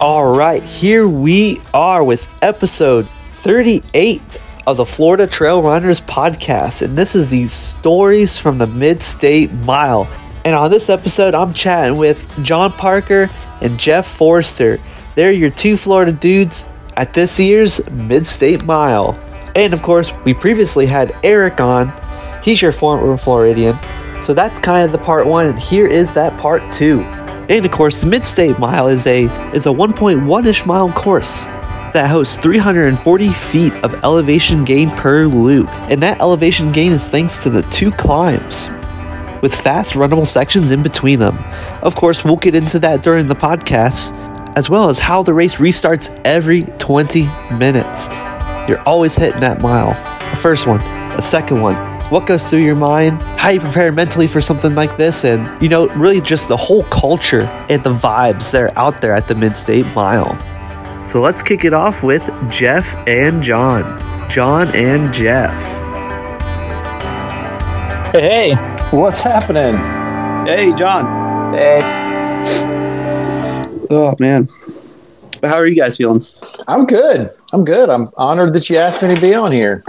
All right, here we are with episode 38 of the Florida Trail Runners podcast, and this is the stories from the Mid State Mile. And on this episode, I'm chatting with John Parker and Jeff Forrester. They're your two Florida dudes at this year's Mid State Mile. And of course, we previously had Eric on. He's your former Floridian. So that's kind of the part one, and here is that part two. And of course, the Mid-State Mile is a is a 1.1-ish mile course that hosts 340 feet of elevation gain per loop. And that elevation gain is thanks to the two climbs with fast runnable sections in between them. Of course, we'll get into that during the podcast, as well as how the race restarts every 20 minutes. You're always hitting that mile. A first one, a second one, what goes through your mind, how you prepare mentally for something like this, and you know, really just the whole culture and the vibes that are out there at the Mid State Mile. So let's kick it off with Jeff and John. John and Jeff. Hey, What's happening? Hey, John. hey, oh, oh man, how are you guys feeling? I'm good. I'm good. I'm honored that you asked me to be on here.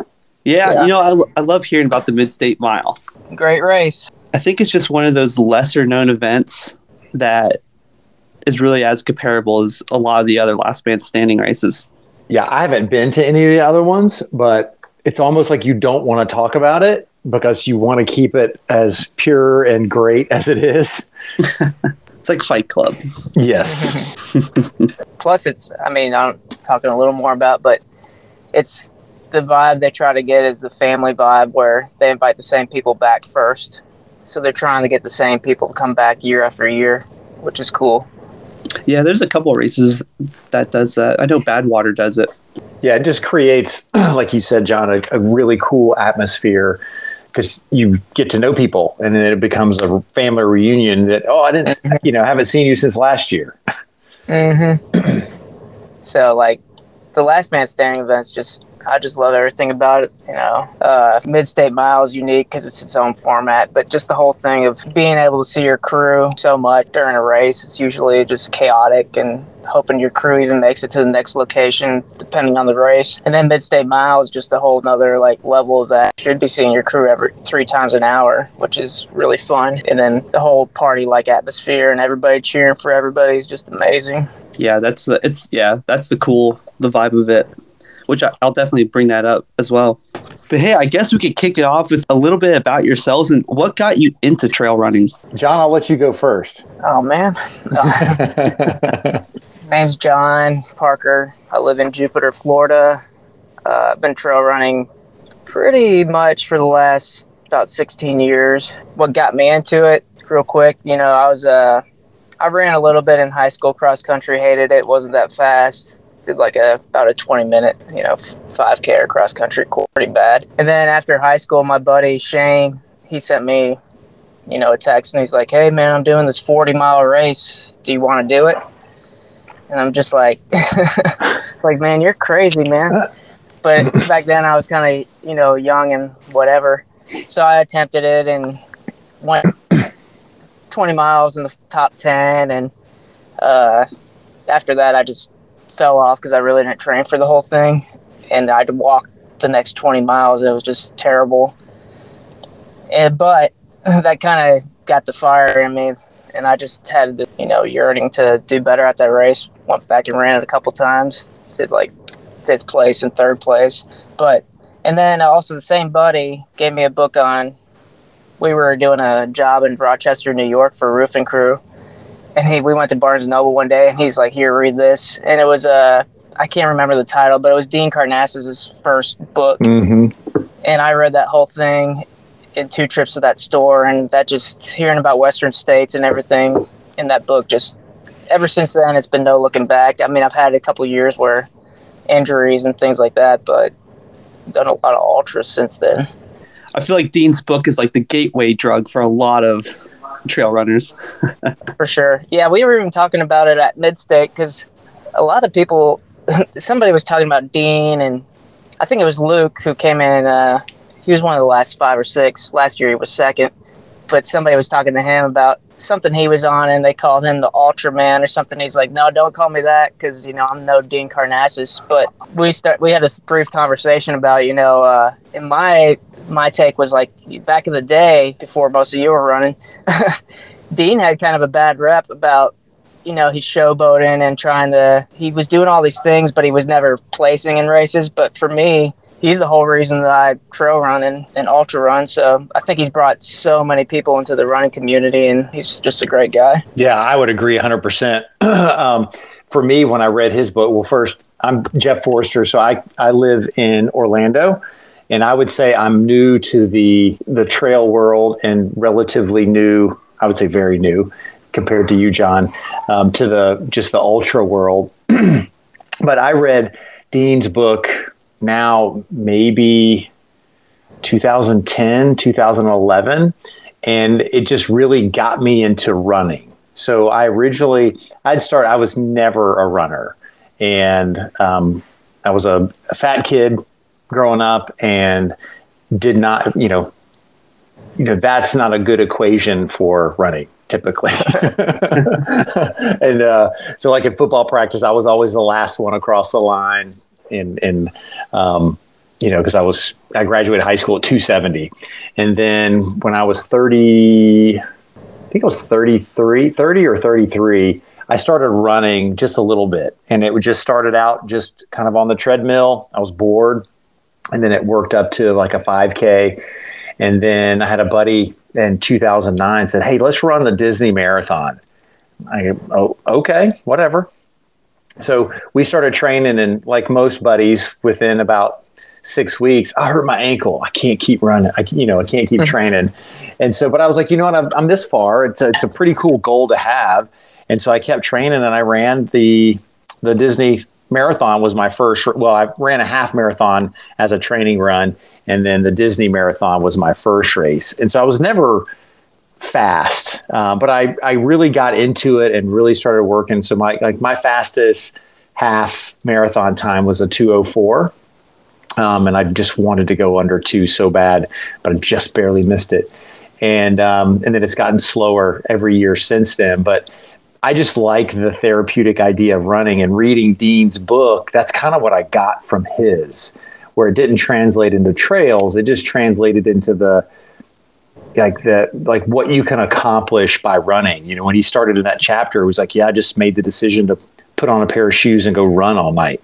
Yeah, Yeah. you know, I, I love hearing about the Mid State Mile. great race. I think it's just one of those lesser known events that is really as comparable as a lot of the other last man standing races. Yeah, I haven't been to any of the other ones, but it's almost like you don't want to talk about it because you want to keep it as pure and great as it is. It's like Fight Club. Yes. Plus, it's, I mean, I'm talking a little more about, but it's the vibe they try to get is the family vibe where they invite the same people back first. So they're trying to get the same people to come back year after year, which is cool. Yeah, there's a couple of races that does that. I know Badwater does it. yeah, it just creates, like you said, John, a, a really cool atmosphere because you get to know people and then it becomes a family reunion that, oh, I didn't, you know, haven't seen you since last year. Mm-hmm. so, like, the last man standing events just, I just love everything about it. You know, uh, Mid State Mile is unique because it's its own format, but just the whole thing of being able to see your crew so much during a race, it's usually just chaotic and hoping your crew even makes it to the next location depending on the race. And then Mid State Mile is just a whole nother like level of that. Should be seeing your crew every three times an hour, which is really fun. And then the whole party like atmosphere and everybody cheering for everybody is just amazing. Yeah, that's it's yeah, that's the cool the vibe of it. Which I, I'll definitely bring that up as well. But hey, I guess we could kick it off with a little bit about yourselves and what got you into trail running. John, I'll let you go first. Oh man. Name's John Parker. I live in Jupiter, Florida. Uh, I've been trail running pretty much for the last about 16 years. What got me into it, real quick, you know, I was uh, I ran a little bit in high school cross country. Hated it. wasn't that fast. Did like a about a 20 minute, you know, 5K or cross country, pretty bad. And then after high school, my buddy Shane, he sent me, you know, a text and he's like, "Hey man, I'm doing this 40 mile race. Do you want to do it?" And I'm just like, it's like, man, you're crazy, man. But back then I was kind of, you know, young and whatever. So I attempted it and went 20 miles in the top 10. And uh, after that, I just fell off because I really didn't train for the whole thing. And I'd walk the next 20 miles. It was just terrible. And, but that kind of got the fire in me. And I just had the, you know, yearning to do better at that race. Went back and ran it a couple times. Did like fifth place and third place. But, and then also the same buddy gave me a book on, we were doing a job in Rochester, New York for roofing crew. And he, we went to Barnes and Noble one day and he's like, here, read this. And it was, uh, I can't remember the title, but it was Dean Karnazes's first book. Mm-hmm. And I read that whole thing in two trips to that store. And that just hearing about Western states and everything in that book, just ever since then, it's been no looking back. I mean, I've had a couple years where injuries and things like that, but done a lot of ultras since then. I feel like Dean's book is like the gateway drug for a lot of trail runners. For sure. Yeah, we were even talking about it at Midstate because a lot of people, somebody was talking about Dean, and I think it was Luke who came in. Uh, he was one of the last five or six. Last year he was second. but somebody was talking to him about something he was on, and they called him the Ultraman or something. He's like, "No, don't call me that, because you know I'm no Dean Karnazes." But we start we had a brief conversation about you know, uh, in my my take was like back in the day before most of you were running, Dean had kind of a bad rep about you know he's showboating and trying to he was doing all these things but he was never placing in races but for me he's the whole reason that I trail run and, and ultra run. So I think he's brought so many people into the running community and he's just a great guy. Yeah, I would agree 100%. um, for me, when I read his book, well, first, I'm Jeff Forrester. So I, I live in Orlando. And I would say I'm new to the the trail world and relatively new. I would say very new compared to you, John, um, to the just the ultra world. but I read Dean's book now maybe 2010, 2011, and it just really got me into running. So I originally, I'd start, I was never a runner. And um, I was a, a fat kid growing up and did not, you know, you know, that's not a good equation for running typically. and uh, so, like in football practice, I was always the last one across the line in in um, you know because I was I graduated high school at 270, and then when I was 30, I think I was 33, 30 or 33. I started running just a little bit, and it would just started out just kind of on the treadmill. I was bored, and then it worked up to like a 5K, and then I had a buddy in 2009 said, "Hey, let's run the Disney Marathon." I go, "Oh, okay, whatever." So we started training, and like most buddies, within about six weeks, I hurt my ankle. I can't keep running. I, you know, I can't keep mm-hmm. training. And so, but I was like, you know what? I'm, I'm this far. It's a, it's a pretty cool goal to have. And so I kept training, and I ran the the Disney marathon was my first. Well, I ran a half marathon as a training run, and then the Disney marathon was my first race. And so I was never fast, uh, but I, I really got into it and really started working. So my like my fastest half marathon time was a 204. Um, and I just wanted to go under two so bad, but I just barely missed it. And um, and then it's gotten slower every year since then. But I just like the therapeutic idea of running and reading Dean's book. That's kind of what I got from his, where it didn't translate into trails. It just translated into the like the like what you can accomplish by running you know when he started in that chapter it was like yeah i just made the decision to put on a pair of shoes and go run all night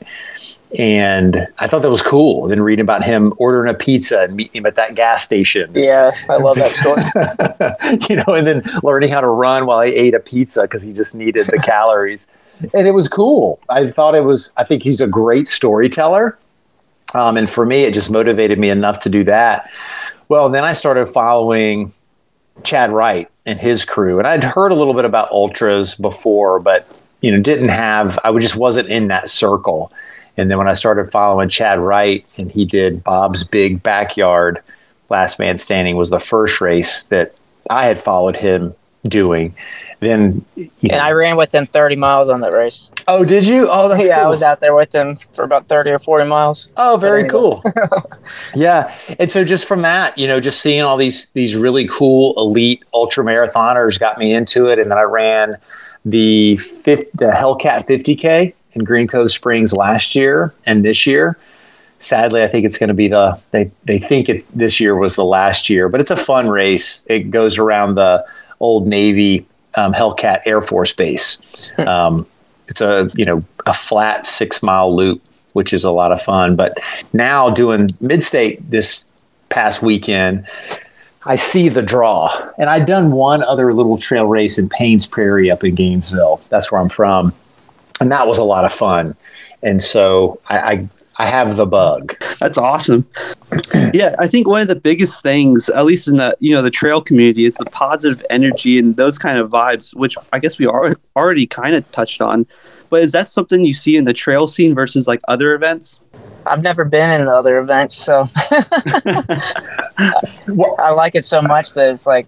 and i thought that was cool then reading about him ordering a pizza and meeting him at that gas station. Yeah i love that story. You know and then learning how to run while he ate a pizza because he just needed the calories. And it was cool. I thought it was i think he's a great storyteller. Um, and for me it just motivated me enough to do that. Well, then I started following Chad Wright and his crew, and I'd heard a little bit about ultras before, but you know, didn't have. I just wasn't in that circle. And then when I started following Chad Wright, and he did Bob's Big Backyard, Last Man Standing was the first race that I had followed him doing then and know. I ran with him 30 miles on that race. Oh, did you? Oh, that's yeah. Cool. I was out there with him for about 30 or 40 miles. Oh, very cool. yeah, and so just from that, you know, just seeing all these these really cool elite ultra marathoners got me into it, and then I ran the fifth the Hellcat 50k in Green Cove Springs last year and this year. Sadly, I think it's going to be the they they think it this year was the last year, but it's a fun race. It goes around the old Navy um, Hellcat Air Force Base. Um, it's a you know a flat six mile loop, which is a lot of fun. But now doing Midstate this past weekend, I see the draw, and I'd done one other little trail race in Paynes Prairie up in Gainesville. That's where I'm from, and that was a lot of fun. And so I, I I have the bug. That's awesome. yeah, I think one of the biggest things, at least in the you know the trail community, is the positive energy and those kind of vibes, which I guess we are already kind of touched on. But is that something you see in the trail scene versus like other events? I've never been in other events, so I like it so much that it's like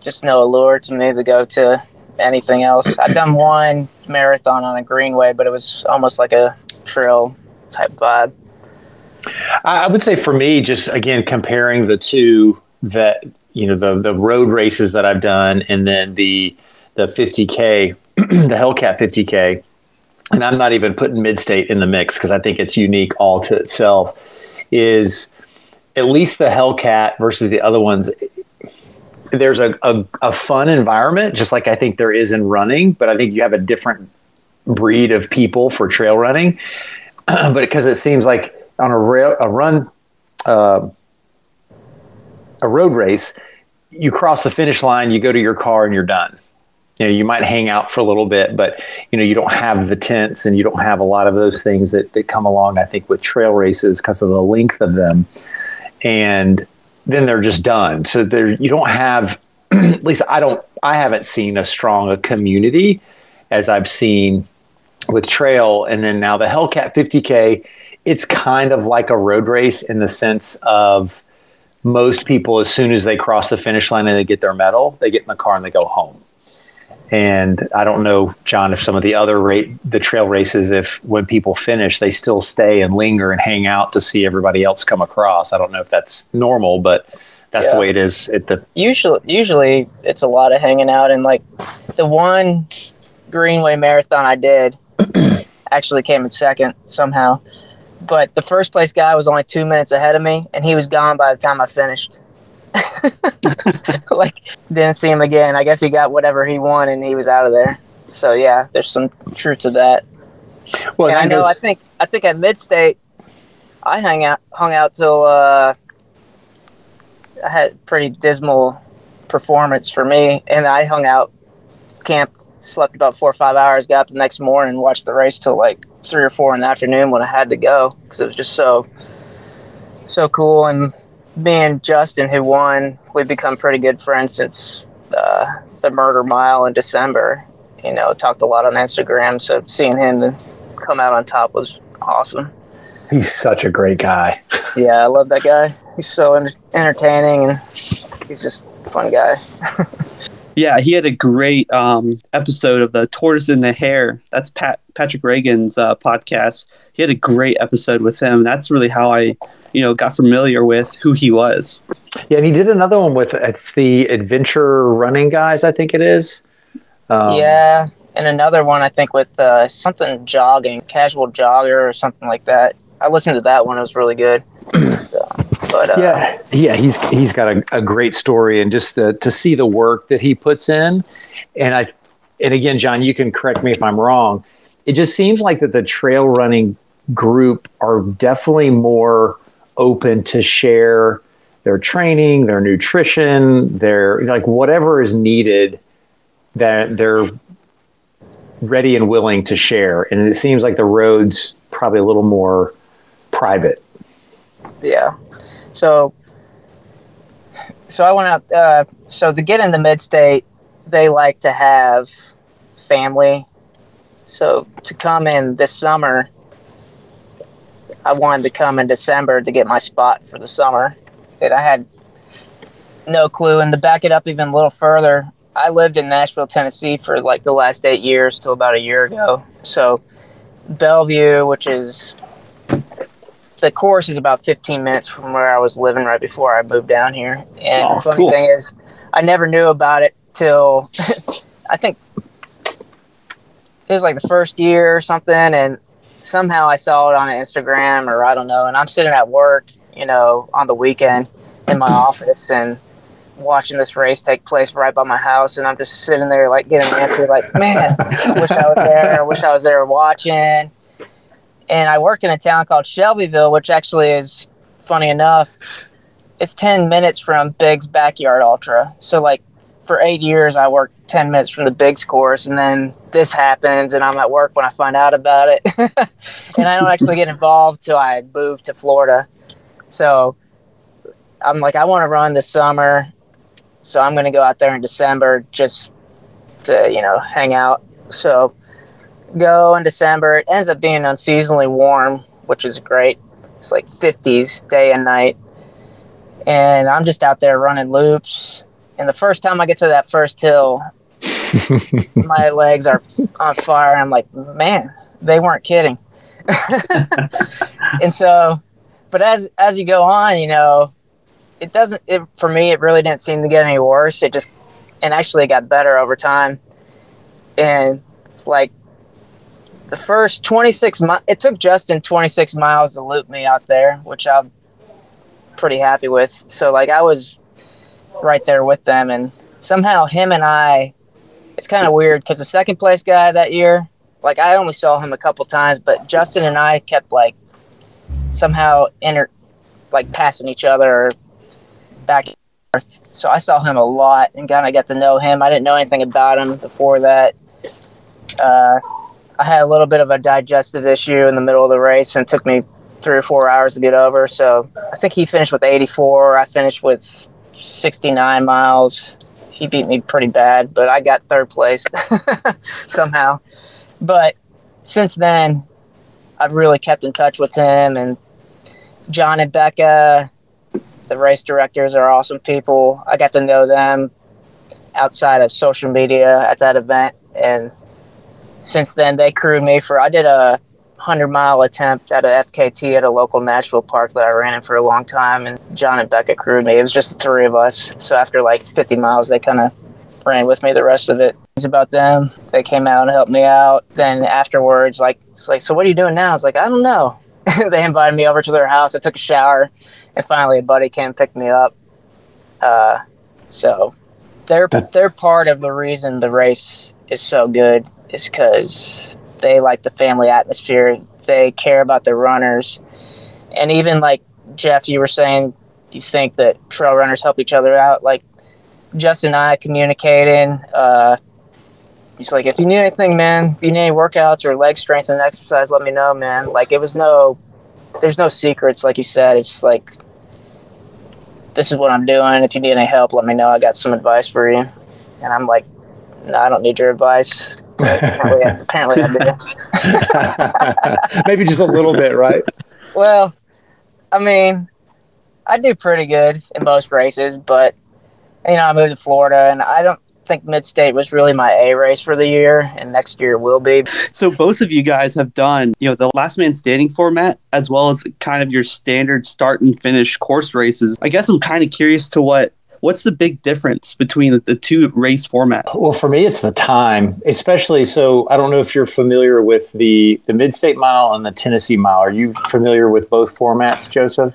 just no allure to me to go to anything else. I've done one marathon on a greenway, but it was almost like a trail type vibe. I would say for me, just again comparing the two, that you know the the road races that I've done, and then the the 50k, the Hellcat 50k, and I'm not even putting Midstate in the mix because I think it's unique all to itself. Is at least the Hellcat versus the other ones. There's a, a, a fun environment, just like I think there is in running, but I think you have a different breed of people for trail running. but because it seems like on a rail, a run, uh, a road race, you cross the finish line, you go to your car, and you're done. You know, you might hang out for a little bit, but you know, you don't have the tents and you don't have a lot of those things that, that come along. I think with trail races because of the length of them, and then they're just done. So there, you don't have. at least I don't. I haven't seen as strong a community as I've seen with trail, and then now the Hellcat 50K. It's kind of like a road race in the sense of most people, as soon as they cross the finish line and they get their medal, they get in the car and they go home. And I don't know, John, if some of the other rate the trail races, if when people finish, they still stay and linger and hang out to see everybody else come across. I don't know if that's normal, but that's Yeah. the way it is at the usually usually it's a lot of hanging out and like the one greenway marathon i did actually came in second somehow but the first place guy was only two minutes ahead of me and he was gone by the time i finished like didn't see him again i guess he got whatever he won and he was out of there so yeah there's some truth to that well. and I know. I think. I think at Midstate, I hung out hung out till uh, I had pretty dismal performance for me, and I hung out, camped, slept about four or five hours, got up the next morning, watched the race till like three or four in the afternoon when I had to go because it was just so so cool. And me and Justin, who won, we've become pretty good friends since uh, the Murder Mile in December. You know, talked a lot on Instagram, so seeing him come out on top was awesome. he's such a great guy. Yeah, I love that guy. He's so en- entertaining and he's just a fun guy. Yeah, he had a great um, episode of the Tortoise and the Hare. That's Pat Patrick Reagan's uh, podcast. He had a great episode with him. That's really how I, you know, got familiar with who he was. Yeah, and he did another one with it's the Adventure Running Guys, I think it is. Um, yeah, and another one I think with uh, something jogging, casual jogger or something like that. I listened to that one; it was really good. So, but uh, yeah, yeah, he's he's got a, a great story, and just the, to see the work that he puts in, and I, and again, John, you can correct me if I'm wrong. It just seems like that the trail running group are definitely more open to share their training, their nutrition, their like whatever is needed that they're ready and willing to share. And it seems like the roads probably a little more private. Yeah. So, so I went out. Uh, so to get into mid state, they like to have family. So to come in this summer, I wanted to come in December to get my spot for the summer, and I had no clue. And to back it up even a little further, I lived in Nashville, Tennessee for like the last eight years till about a year ago. So Bellevue, which is the course is about 15 minutes from where I was living right before I moved down here. And Oh, the funny cool. thing is, I never knew about it till I think it was like the first year or something. And somehow I saw it on Instagram or I don't know. And I'm sitting at work, you know, on the weekend in my office and watching this race take place right by my house. And I'm just sitting there like getting antsy, like, man, I wish I was there. I wish I was there watching and I worked in a town called Shelbyville, which actually is funny enough. It's ten minutes from Big's backyard ultra. So like for eight years, I worked ten minutes from the Big's course, and then this happens, and I'm at work when I find out about it, and I don't actually get involved till I move to Florida. So I'm like, I want to run this summer, so I'm going to go out there in December just to you know hang out. So go in December. It ends up being unseasonally warm, which is great. It's like 50s day and night. And I'm just out there running loops. And the first time I get to that first hill, my legs are on fire. I'm like, man, they weren't kidding. and so, but as as you go on, you know, it doesn't. It, for me, it really didn't seem to get any worse. It just and actually got better over time. And like the first 26 mi- it took Justin 26 miles to loop me out there, which I'm pretty happy with. So like I was right there with them and somehow him and I it's kind of weird cuz the second place guy that year, like I only saw him a couple times, but Justin and I kept like somehow inter like passing each other back and forth. So I saw him a lot and kind of got to know him. I didn't know anything about him before that. Uh, I had a little bit of a digestive issue in the middle of the race, and it took me three or four hours to get over. So I think he finished with 84. I finished with 69 miles. He beat me pretty bad, but I got third place somehow. But since then, I've really kept in touch with him and John and Becca. The race directors are awesome people. I got to know them outside of social media at that event, and since then they crewed me for. I did a hundred mile attempt at a FKT at a local Nashville park that I ran in for a long time, and John and Becca crewed me. It was just the three of us. So after like 50 miles, they kind of ran with me the rest of it. It's about them. They came out and helped me out. Then afterwards, like, it's like, so what are you doing now? It's like, I don't know. they invited me over to their house. I took a shower, and finally a buddy came and picked me up. Uh, so they're That- they're part of the reason the race is so good is because they like the family atmosphere. They care about their runners, and even like Jeff, you were saying, you think that trail runners help each other out. Like Justin and I communicating. Uh, he's like, if you need anything, man, you need any workouts or leg strength and exercise, let me know, man. Like it was no, there's no secrets. Like you said, it's like this is what I'm doing. If you need any help, let me know. I got some advice for you. And I'm like, no, I don't need your advice. Apparently, I, apparently I do. Maybe just a little bit, right? Well, I mean, I do pretty good in most races, but you know, I moved to Florida, and I don't think Mid State was really my A race for the year, and next year will be. So both of you guys have done, you know, the last man standing format as well as kind of your standard start and finish course races. I guess I'm kind of curious to what what's the big difference between the, the two race formats? Well, for me, it's the time, especially. So I don't know if you're familiar with the the Mid State Mile and the Tennessee Mile. Are you familiar with both formats, Joseph?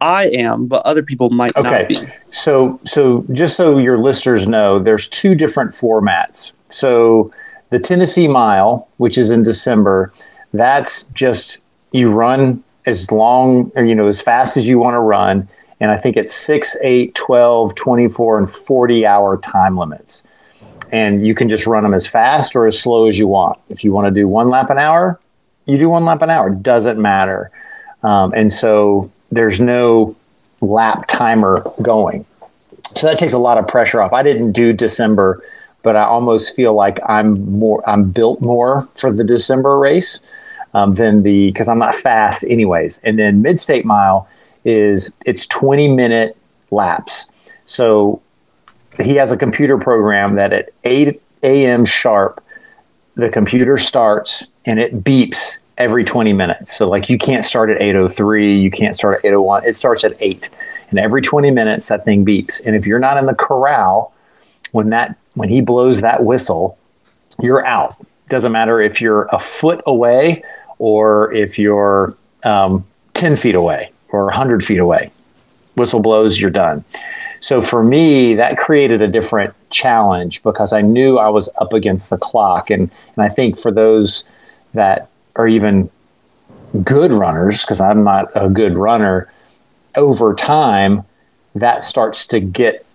I am, but other people might Okay. not be. So, so just so your listeners know, there's two different formats. So, the Tennessee Mile, which is in December, that's just you run as long or you know as fast as you want to run, and I think it's 6, 8, 12, 24 and 40 hour time limits. And you can just run them as fast or as slow as you want. If you want to do one lap an hour, you do one lap an hour. Doesn't matter. Um, and so there's no lap timer going. So that takes a lot of pressure off. I didn't do December, but I almost feel like I'm more I'm built more for the December race um, than the because I'm not fast anyways. And then mid state mile is it's 20 minute laps. So he has a computer program that at 8 a.m. sharp, the computer starts and it beeps every 20 minutes. So like you can't start at 803, you can't start at 801. It starts at 8. And every 20 minutes that thing beeps. And if you're not in the corral when that when he blows that whistle, you're out. Doesn't matter if you're a foot away or if you're um, 10 feet away or 100 feet away. Whistle blows, you're done. So for me, that created a different challenge because I knew I was up against the clock. And, and I think for those that are even good runners, because I'm not a good runner, over time, that starts to get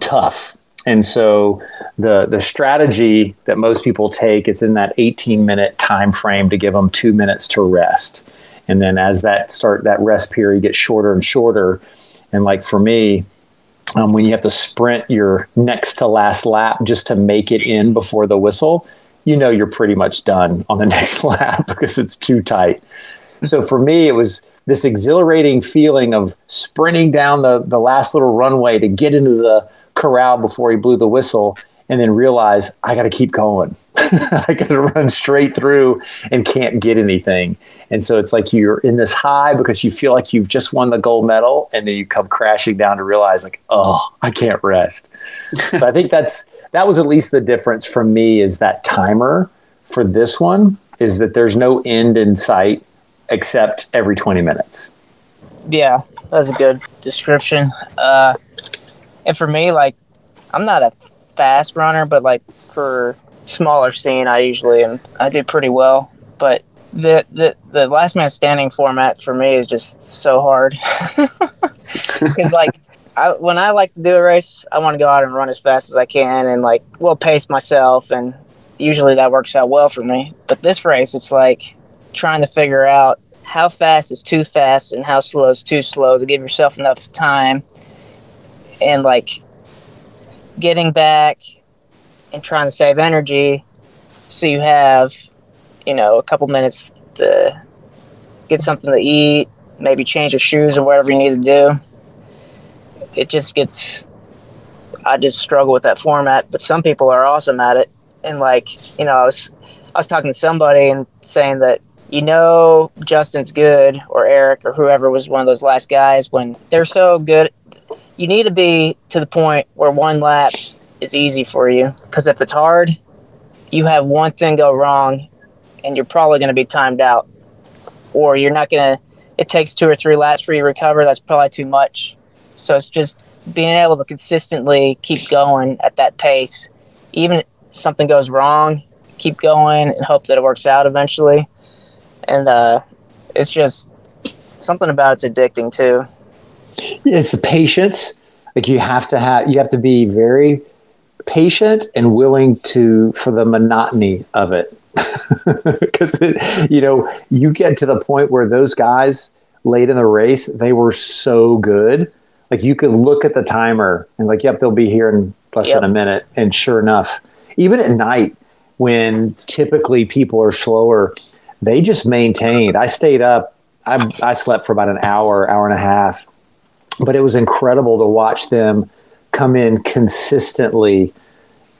tough. And so the the strategy that most people take is in that 18 minute time frame to give them two minutes to rest. And then as that start that rest period gets shorter and shorter, and like for me, um, when you have to sprint your next to last lap just to make it in before the whistle, you know you're pretty much done on the next lap because it's too tight. So for me, it was this exhilarating feeling of sprinting down the, the last little runway to get into the corral before he blew the whistle and then realize I got to keep going. I could run straight through and can't get anything. And so it's like you're in this high because you feel like you've just won the gold medal, and then you come crashing down to realize, like, oh, I can't rest. so I think that's that was at least the difference for me is that timer for this one is that there's no end in sight except every 20 minutes. Yeah, that's a good description. Uh, and for me, like, I'm not a fast runner, but like for smaller scene, I usually am. I do pretty well. But the the the last man standing format for me is just so hard because like I, when I like to do a race, I want to go out and run as fast as I can and like well pace myself, and usually that works out well for me. But this race, it's like trying to figure out how fast is too fast and how slow is too slow to give yourself enough time and like getting back and trying to save energy. So you have you know a couple minutes to get something to eat maybe change your shoes or whatever you need to do. It just gets i just struggle with that format but some people are awesome at it. And like you know i was i was talking to somebody and saying that you know justin's good or eric or whoever was one of those last guys when they're so good. You need to be to the point where one lap is easy for you. Because if it's hard you have one thing go wrong and you're probably going to be timed out. Or you're not going to it takes two or three laps for you to recover. That's probably too much. So it's just being able to consistently keep going at that pace. Even if something goes wrong keep going and hope that it works out eventually. And uh, it's just something about it's addicting too. It's the patience. Like you have to have you have to be very patient and willing to for the monotony of it. Because you know you get to the point where those guys late in the race they were so good. Like you could look at the timer and like yep they'll be here in less yep. than a minute. And sure enough even at night when typically people are slower they just maintained. I stayed up. I, I slept for about an hour hour and a half. But it was incredible to watch them come in consistently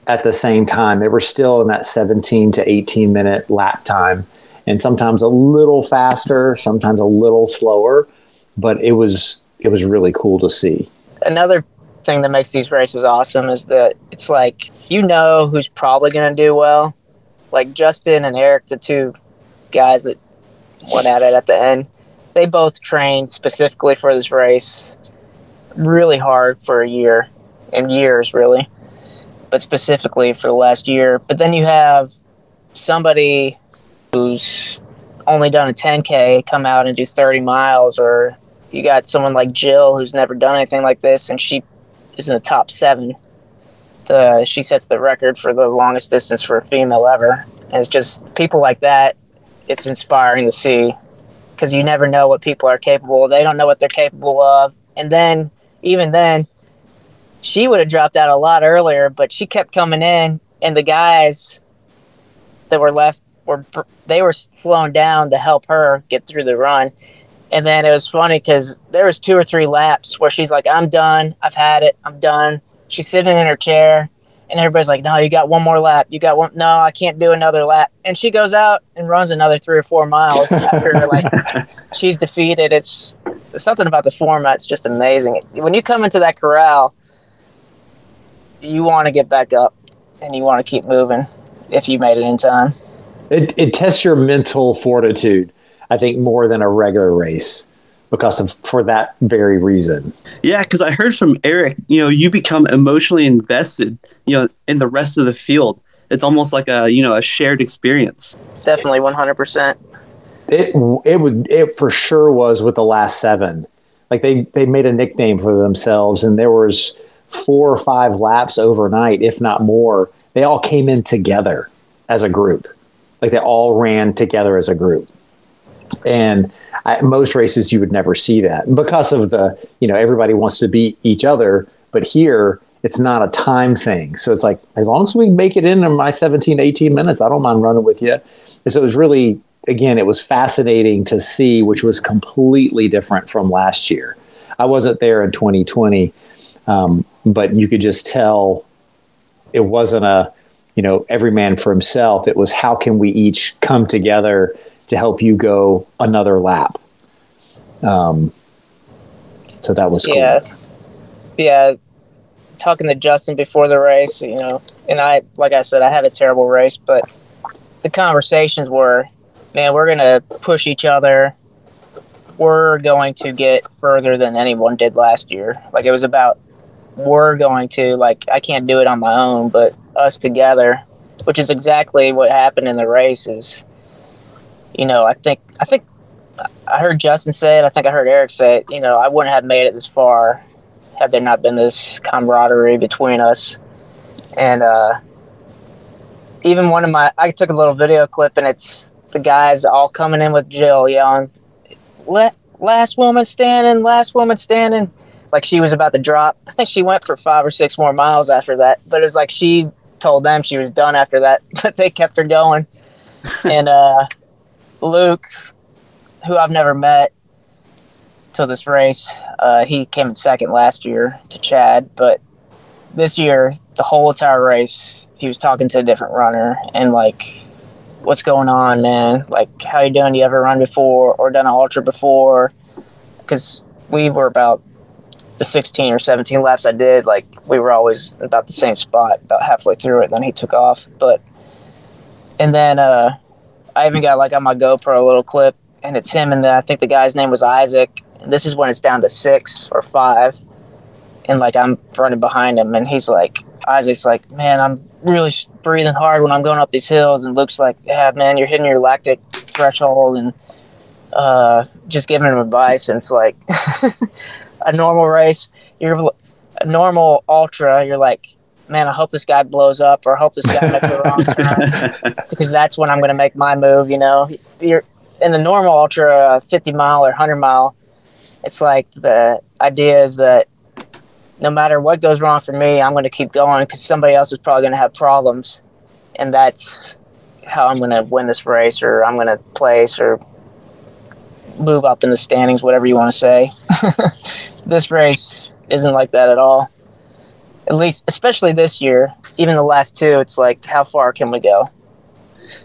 at the same time. They were still in that 17 to 18 minute lap time and sometimes a little faster, sometimes a little slower, but it was it was really cool to see. Another thing that makes these races awesome is that it's like you know who's probably going to do well. Like Justin and Eric, the two guys that went at it at the end, they both trained specifically for this race really hard for a year and years really. But specifically for the last year. But then you have somebody who's only done a 10k come out and do 30 miles or you got someone like jill who's never done anything like this and she is in the top seven. The she sets the record for the longest distance for a female ever. And it's just people like that it's inspiring to see. Because you never know what people are capable of. They don't know what they're capable of. And then, even then, she would have dropped out a lot earlier, but she kept coming in, and the guys that were left were they were slowing down to help her get through the run. And then it was funny because there was two or three laps where she's like, "I'm done. I've had it. I'm done." She's sitting in her chair, and everybody's like, "No, you got one more lap. You got one. No, I can't do another lap." And she goes out and runs another three or four miles after like she's defeated. It's, something about the format's just amazing. When you come into that corral, you want to get back up and you want to keep moving if you made it in time. It, it tests your mental fortitude, I think, more than a regular race because of for that very reason. Yeah, because I heard from Eric, you know, you become emotionally invested, you know, in the rest of the field. It's almost like a you know a shared experience. Definitely, one hundred percent. It it would it for sure was with the last seven. Like they they made a nickname for themselves, and there was four or five laps overnight, if not more. They all came in together as a group. Like they all ran together as a group. And most races, you would never see that because of the, you know, everybody wants to beat each other. But here, it's not a time thing. So it's like, as long as we make it in my 17, 18 minutes, I don't mind running with you. And so it was really, again, it was fascinating to see, which was completely different from last year. I wasn't there in 2020, um, but you could just tell it wasn't a you know, every man for himself. It was how can we each come together to help you go another lap. Um, so that was cool. Yeah. Yeah. Talking to Justin before the race, you know, and I, like I said, I had a terrible race, but the conversations were, man, we're going to push each other. We're going to get further than anyone did last year. Like it was about, we're going to, like, I can't do it on my own, but us together, which is exactly what happened in the race is, you know, I think, I think I heard Justin say it. I think I heard Eric say it. You know, I wouldn't have made it this far had there not been this camaraderie between us. And uh, even one of my, I took a little video clip, and it's the guys all coming in with Jill yelling, "Let last woman standing, last woman standing." Like she was about to drop. I think she went for five or six more miles after that. But it was like she told them she was done after that, but they kept her going. and uh, Luke, who I've never met till this race. Uh, he came in second last year to Chad, but this year, the whole entire race, he was talking to a different runner and like, what's going on, man? Like, how you doing? You ever run before or done an ultra before? Because we were about the 16 or 17 laps I did, like we were always about the same spot, about halfway through it. Then he took off, but and then uh, I even got like on my GoPro a little clip and it's him and the, I think the guy's name was Isaac. This is when it's down to six or five, and like I'm running behind him, and he's like, Isaac's like, man, I'm really breathing hard when I'm going up these hills, and Luke's like, yeah, man, you're hitting your lactic threshold, and uh, just giving him advice, and it's like a normal race, you're a normal ultra, you're like, man, I hope this guy blows up, or I hope this guy makes the wrong turn, because that's when I'm going to make my move. You know, you're in the normal ultra 50 mile or 100 mile it's like the idea is that no matter what goes wrong for me i'm going to keep going because somebody else is probably going to have problems and that's how i'm going to win this race or i'm going to place or move up in the standings whatever you want to say this race isn't like that at all at least especially this year even the last two it's like how far can we go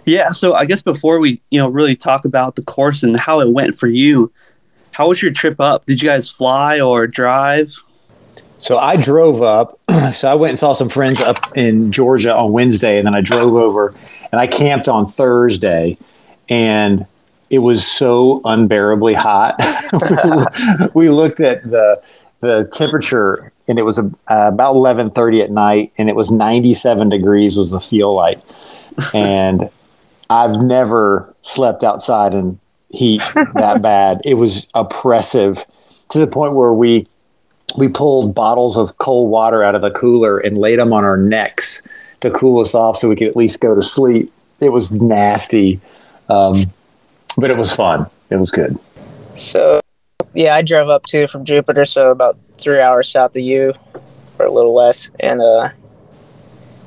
yeah, so I guess before we, you know, really talk about the course and how it went for you, how was your trip up? Did you guys fly or drive? So I drove up. So I went and saw some friends up in Georgia on Wednesday, and then I drove over and I camped on Thursday, and it was so unbearably hot. we looked at the the temperature, and it was uh, about eleven thirty at night, and it was ninety seven degrees was the feel like and I've never slept outside in heat that bad. It was oppressive to the point where we we pulled bottles of cold water out of the cooler and laid them on our necks to cool us off so we could at least go to sleep. It was nasty, um, but it was fun. It was good. So, yeah, I drove up too from Jupiter, so about three hours south of you, or a little less, and uh,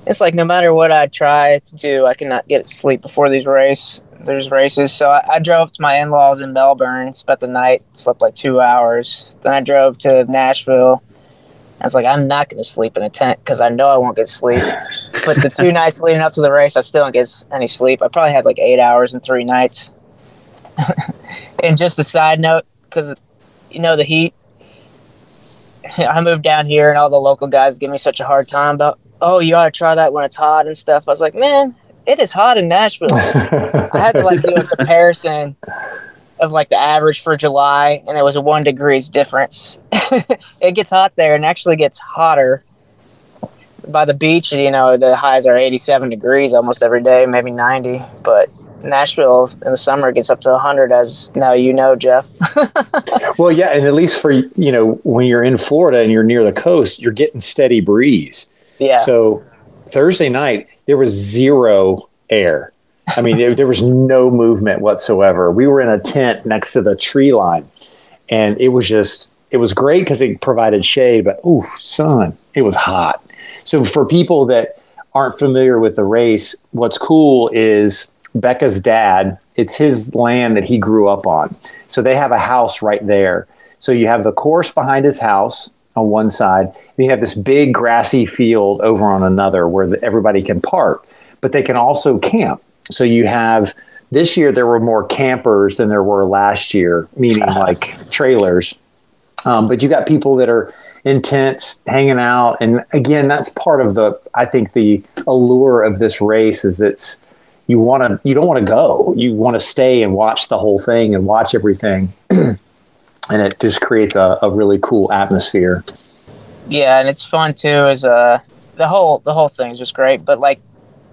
it's like no matter what I try to do, I cannot get sleep before these race. There's races, so I, I drove to my in-laws in Melbourne, spent the night, slept like two hours. Then I drove to Nashville. I was like, I'm not going to sleep in a tent because I know I won't get sleep. But the two nights leading up to the race, I still don't get any sleep. I probably had like eight hours in three nights. and just a side note, because you know the heat. I moved down here, and all the local guys give me such a hard time about oh, you ought to try that when it's hot and stuff. I was like, man, it is hot in Nashville. I had to like do a comparison of like the average for July, and it was a one degrees difference. it gets hot there, and actually gets hotter by the beach. You know, the highs are 87 degrees almost every day, maybe 90. But Nashville in the summer gets up to 100, as now you know, Jeff. well, yeah, and at least for you know when you're in Florida and you're near the coast, you're getting steady breeze. Yeah. So Thursday night, there was zero air. I mean, there, there, was no movement whatsoever. We were in a tent next to the tree line, and it was just, it was great because it provided shade, but ooh, sun, it was hot. So for people that aren't familiar with the race, what's cool is Becca's dad, it's his land that he grew up on. So they have a house right there. So you have the course behind his house on one side, you have this big grassy field over on another where the, everybody can park. but they can also camp. So you have this year there were more campers than there were last year, meaning like trailers. Um, but you got people that are in tents hanging out, and again, that's part of the I think the allure of this race is it's you want to you don't want to go, you want to stay and watch the whole thing and watch everything, and it just creates a, a really cool atmosphere. Yeah, and it's fun too. Is uh the whole the whole thing's just great, but like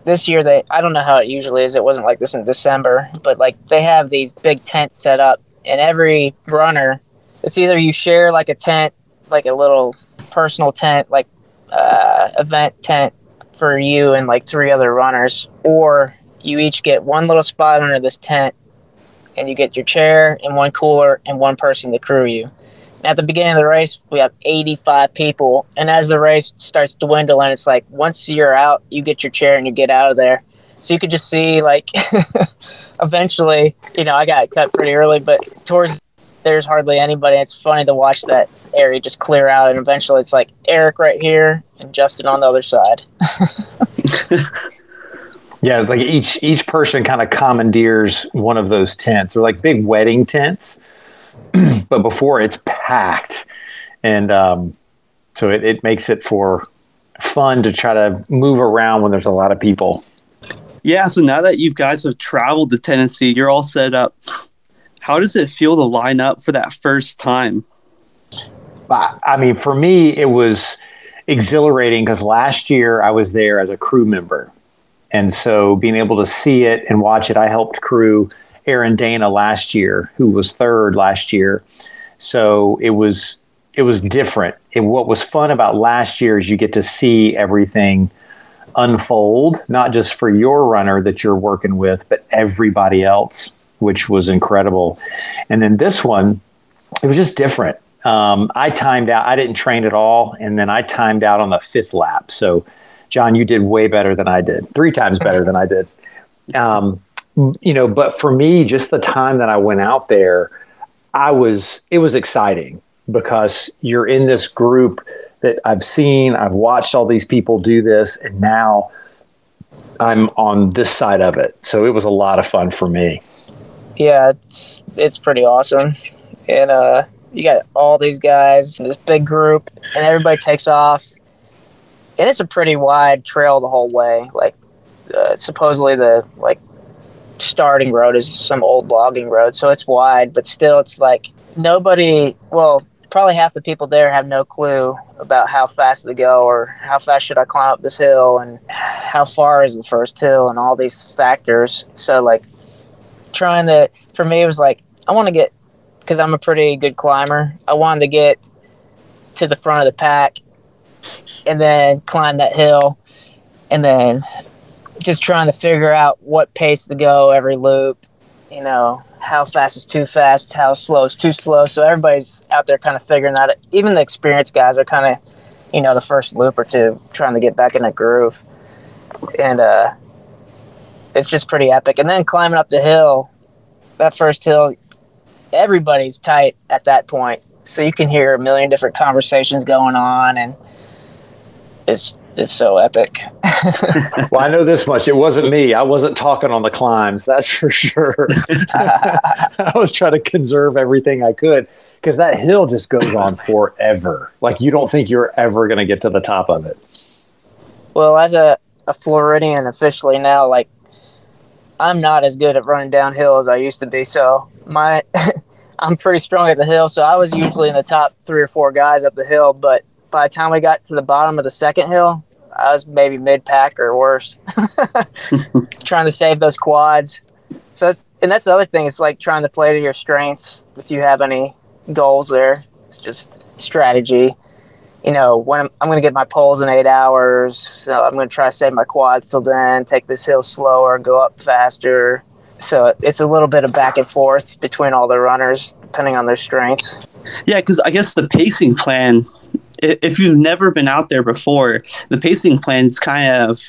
this year they I don't know how it usually is. It wasn't like this in December, but like they have these big tents set up, and every runner, it's either you share like a tent, like a little personal tent, like uh, event tent for you and like three other runners, or you each get one little spot under this tent, and you get your chair and one cooler and one person to crew you. And at the beginning of the race, we have 85 people. And as the race starts dwindling, it's like once you're out, you get your chair and you get out of there. So you could just see, like, eventually, you know, I got cut pretty early, but towards there's hardly anybody. It's funny to watch that area just clear out. And eventually it's like Eric right here and Justin on the other side. yeah, like each each person kind of commandeers one of those tents. They're like big wedding tents but before it's packed, and um, so it, it makes it for fun to try to move around when there's a lot of people. Yeah. So now that you guys have traveled to Tennessee, you're all set up. How does it feel to line up for that first time? I mean, for me, it was exhilarating because last year I was there as a crew member. And so being able to see it and watch it, I helped crew Aaron Dana last year, who was third last year. So it was it was different. And what was fun about last year is you get to see everything unfold, not just for your runner that you're working with, but everybody else, which was incredible. And then this one, it was just different. Um, I timed out. I didn't train at all, and then I timed out on the fifth lap. So, John, you did way better than I did, three times better than I did. Um, you know, but for me, just the time that I went out there, I was, it was exciting because you're in this group that I've seen, I've watched all these people do this, and now I'm on this side of it. So it was a lot of fun for me. Yeah, it's it's pretty awesome, and uh, you got all these guys, in this big group, and everybody takes off, and it's a pretty wide trail the whole way. Like uh, supposedly the like starting road is some old logging road, so it's wide, but still, it's like nobody. Well, probably half the people there have no clue about how fast to go or how fast should I climb up this hill and how far is the first hill and all these factors. So like trying to for me it was like I want to get because I'm a pretty good climber. I wanted to get to the front of the pack and then climb that hill and then just trying to figure out what pace to go every loop, you know, how fast is too fast, how slow is too slow. So everybody's out there kind of figuring that. Even the experienced guys are kind of, you know, the first loop or two trying to get back in a groove. And uh, it's just pretty epic. And then climbing up the hill, that first hill, everybody's tight at that point. So you can hear a million different conversations going on and it's is so epic. well, I know this much. It wasn't me. I wasn't talking on the climbs. That's for sure. I was trying to conserve everything I could because that hill just goes on forever. Like you don't think you're ever going to get to the top of it. Well, as a, a Floridian officially now, like I'm not as good at running downhill as I used to be. So my I'm pretty strong at the hill. So I was usually in the top three or four guys up the hill, but by the time we got to the bottom of the second hill, I was maybe mid pack or worse, trying to save those quads. So that's and that's the other thing. It's like trying to play to your strengths. If you have any goals there, it's just strategy. You know, when I'm, I'm going to get my poles in eight hours, so I'm going to try to save my quads till then. Take this hill slower, and go up faster. So it's a little bit of back and forth between all the runners, depending on their strengths. Yeah, because I guess the pacing plan if you've never been out there before, the pacing plan is kind of,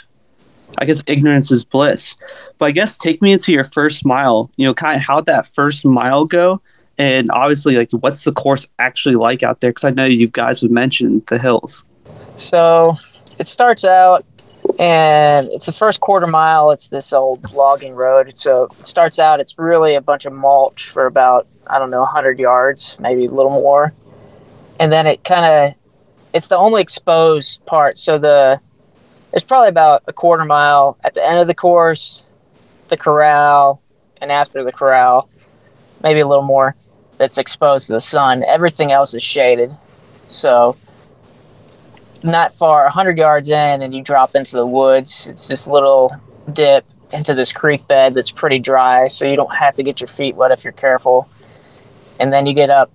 I guess, ignorance is bliss. But I guess take me into your first mile. You know, kind of how'd that first mile go, and obviously, like, what's the course actually like out there? Because I know you guys have mentioned the hills. So it starts out, and it's the first quarter mile. It's this old logging road. So it starts out. It's really a bunch of mulch for about I don't know 100 yards, maybe a little more, and then it kind of it's the only exposed part. So the there's probably about a quarter mile at the end of the course, the corral, and after the corral, maybe a little more that's exposed to the sun. Everything else is shaded. So not far, 100 yards in, and you drop into the woods. It's this little dip into this creek bed that's pretty dry, so you don't have to get your feet wet if you're careful. And then you get up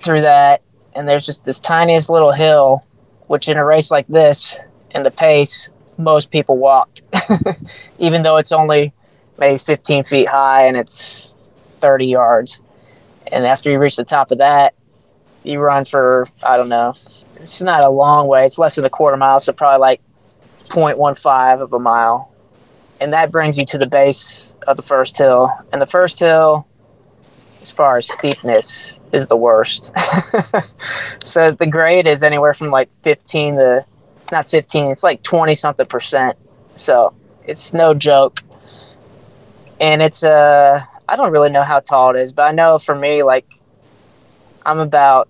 through that, and there's just this tiniest little hill, which in a race like this, in the pace, most people walked, even though it's only maybe 15 feet high and it's 30 yards. And after you reach the top of that, you run for, I don't know, it's not a long way. It's less than a quarter mile, so probably like 0.15 of a mile. And that brings you to the base of the first hill. And the first hill, as far as steepness, is the worst. so the grade is anywhere from like 15 to, not 15, it's like 20 something percent. So it's no joke. And it's, uh, I don't really know how tall it is, but I know for me, like, I'm about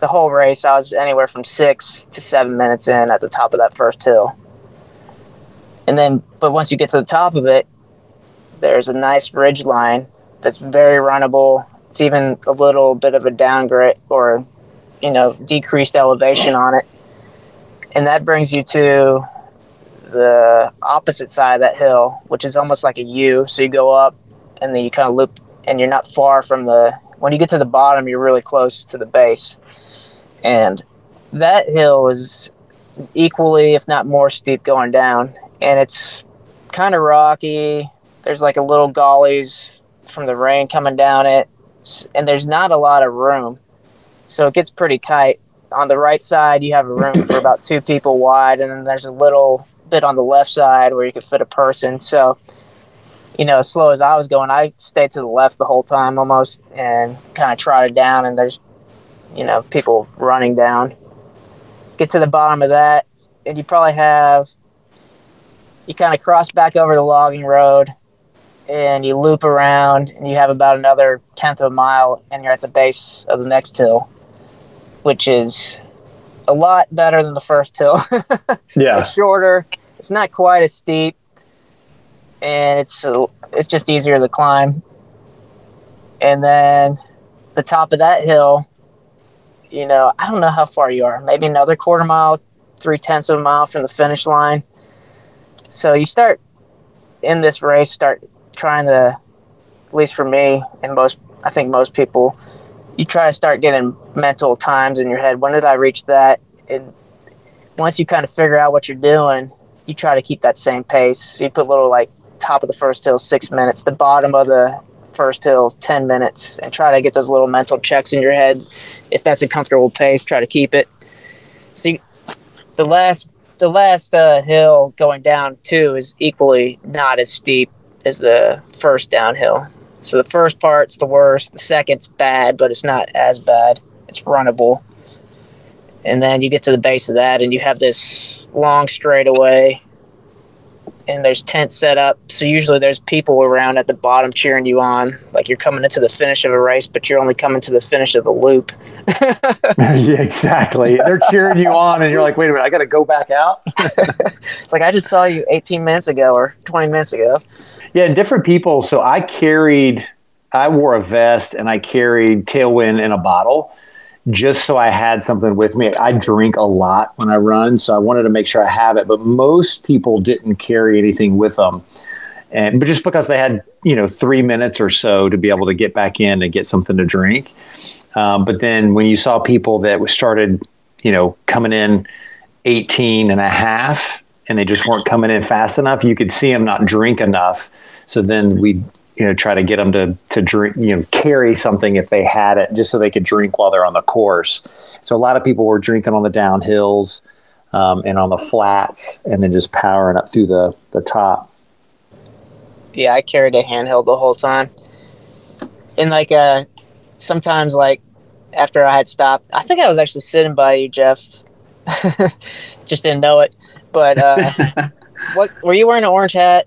the whole race, I was anywhere from six to seven minutes in at the top of that first hill. And then, but once you get to the top of it, there's a nice ridge line that's very runnable. It's even a little bit of a downgrade or, you know, decreased elevation on it. And that brings you to the opposite side of that hill, which is almost like a U. So you go up and then you kind of loop, and you're not far from the. When you get to the bottom, you're really close to the base. And that hill is equally, if not more, steep going down. And it's kind of rocky. There's like a little gullies from the rain coming down it. And there's not a lot of room. So it gets pretty tight. On the right side, you have a room for about two people wide. And then there's a little bit on the left side where you could fit a person. So, you know, as slow as I was going, I stayed to the left the whole time almost and kind of trotted down. And there's you know, people running down. Get to the bottom of that, and you probably have you kind of cross back over the logging road and you loop around and you have about another tenth of a mile and you're at the base of the next hill which is a lot better than the first hill yeah. It's shorter. It's not quite as steep and it's it's just easier to climb. And then the top of that hill you know, I don't know how far you are, maybe another quarter mile, three tenths of a mile from the finish line. So you start in this race, start trying to, at least for me and most, I think most people, you try to start getting mental times in your head. When did I reach that? And once you kind of figure out what you're doing, you try to keep that same pace. So you put little like top of the first hill, six minutes, the bottom of the first hill 10 minutes and try to get those little mental checks in your head if that's a comfortable pace try to keep it see the last the last uh, hill going down too is equally not as steep as the first downhill so the first part's the worst the second's bad but it's not as bad it's runnable and then you get to the base of that and you have this long straightaway and there's tents set up. So usually there's people around at the bottom cheering you on, like you're coming into the finish of a race, but you're only coming to the finish of the loop. yeah, exactly. They're cheering you on, and you're like, wait a minute, I got to go back out. it's like I just saw you 18 minutes ago or 20 minutes ago. Yeah, different people. So I carried, I wore a vest and I carried Tailwind in a bottle just so I had something with me. I drink a lot when I run, so I wanted to make sure I have it. But most people didn't carry anything with them, and but just because they had you know three minutes or so to be able to get back in and get something to drink. Um, but then when you saw people that started, you know, coming in 18 and a half and they just weren't coming in fast enough, you could see them not drink enough. So then we you know try to get them to to drink you know carry something if they had it just so they could drink while they're on the course. So a lot of people were drinking on the downhills um, and on the flats and then just powering up through the the top. Yeah i carried a handheld the whole time. And like uh sometimes like after i had stopped i think i was actually sitting by you jeff. Just didn't know it. But uh, what were you wearing an orange hat?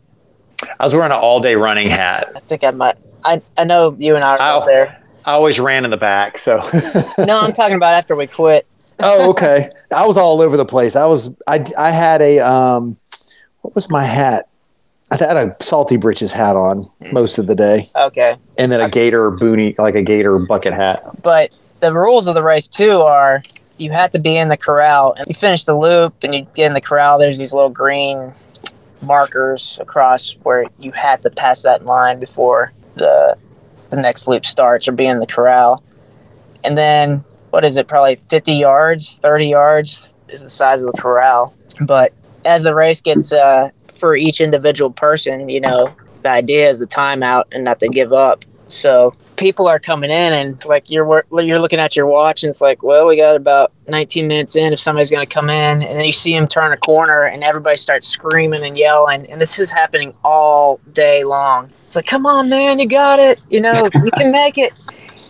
I was wearing an all day running hat. I think I might. I I know you and I are Ow. both there. I always ran in the back, so No, I'm talking about after we quit. oh, okay. I was all over the place. I was I I had a um what was my hat? I had a salty britches hat on most of the day. Okay. and then a gator boonie, like a gator bucket hat. But the rules of the race too are you have to be in the corral and you finish the loop and you get in the corral there's these little green markers across where you have to pass that line before the the next loop starts or be in the corral. And then what is it probably 50 yards 30 yards is the size of the corral. But as the race gets uh, for each individual person you know the idea is the timeout and not to give up so people are coming in and like you're you're looking at your watch and it's like, well, we got about 19 minutes in if somebody's going to come in and then you see them turn a corner and everybody starts screaming and yelling and this is happening all day long. It's like, come on, man, you got it. You know, you can make it.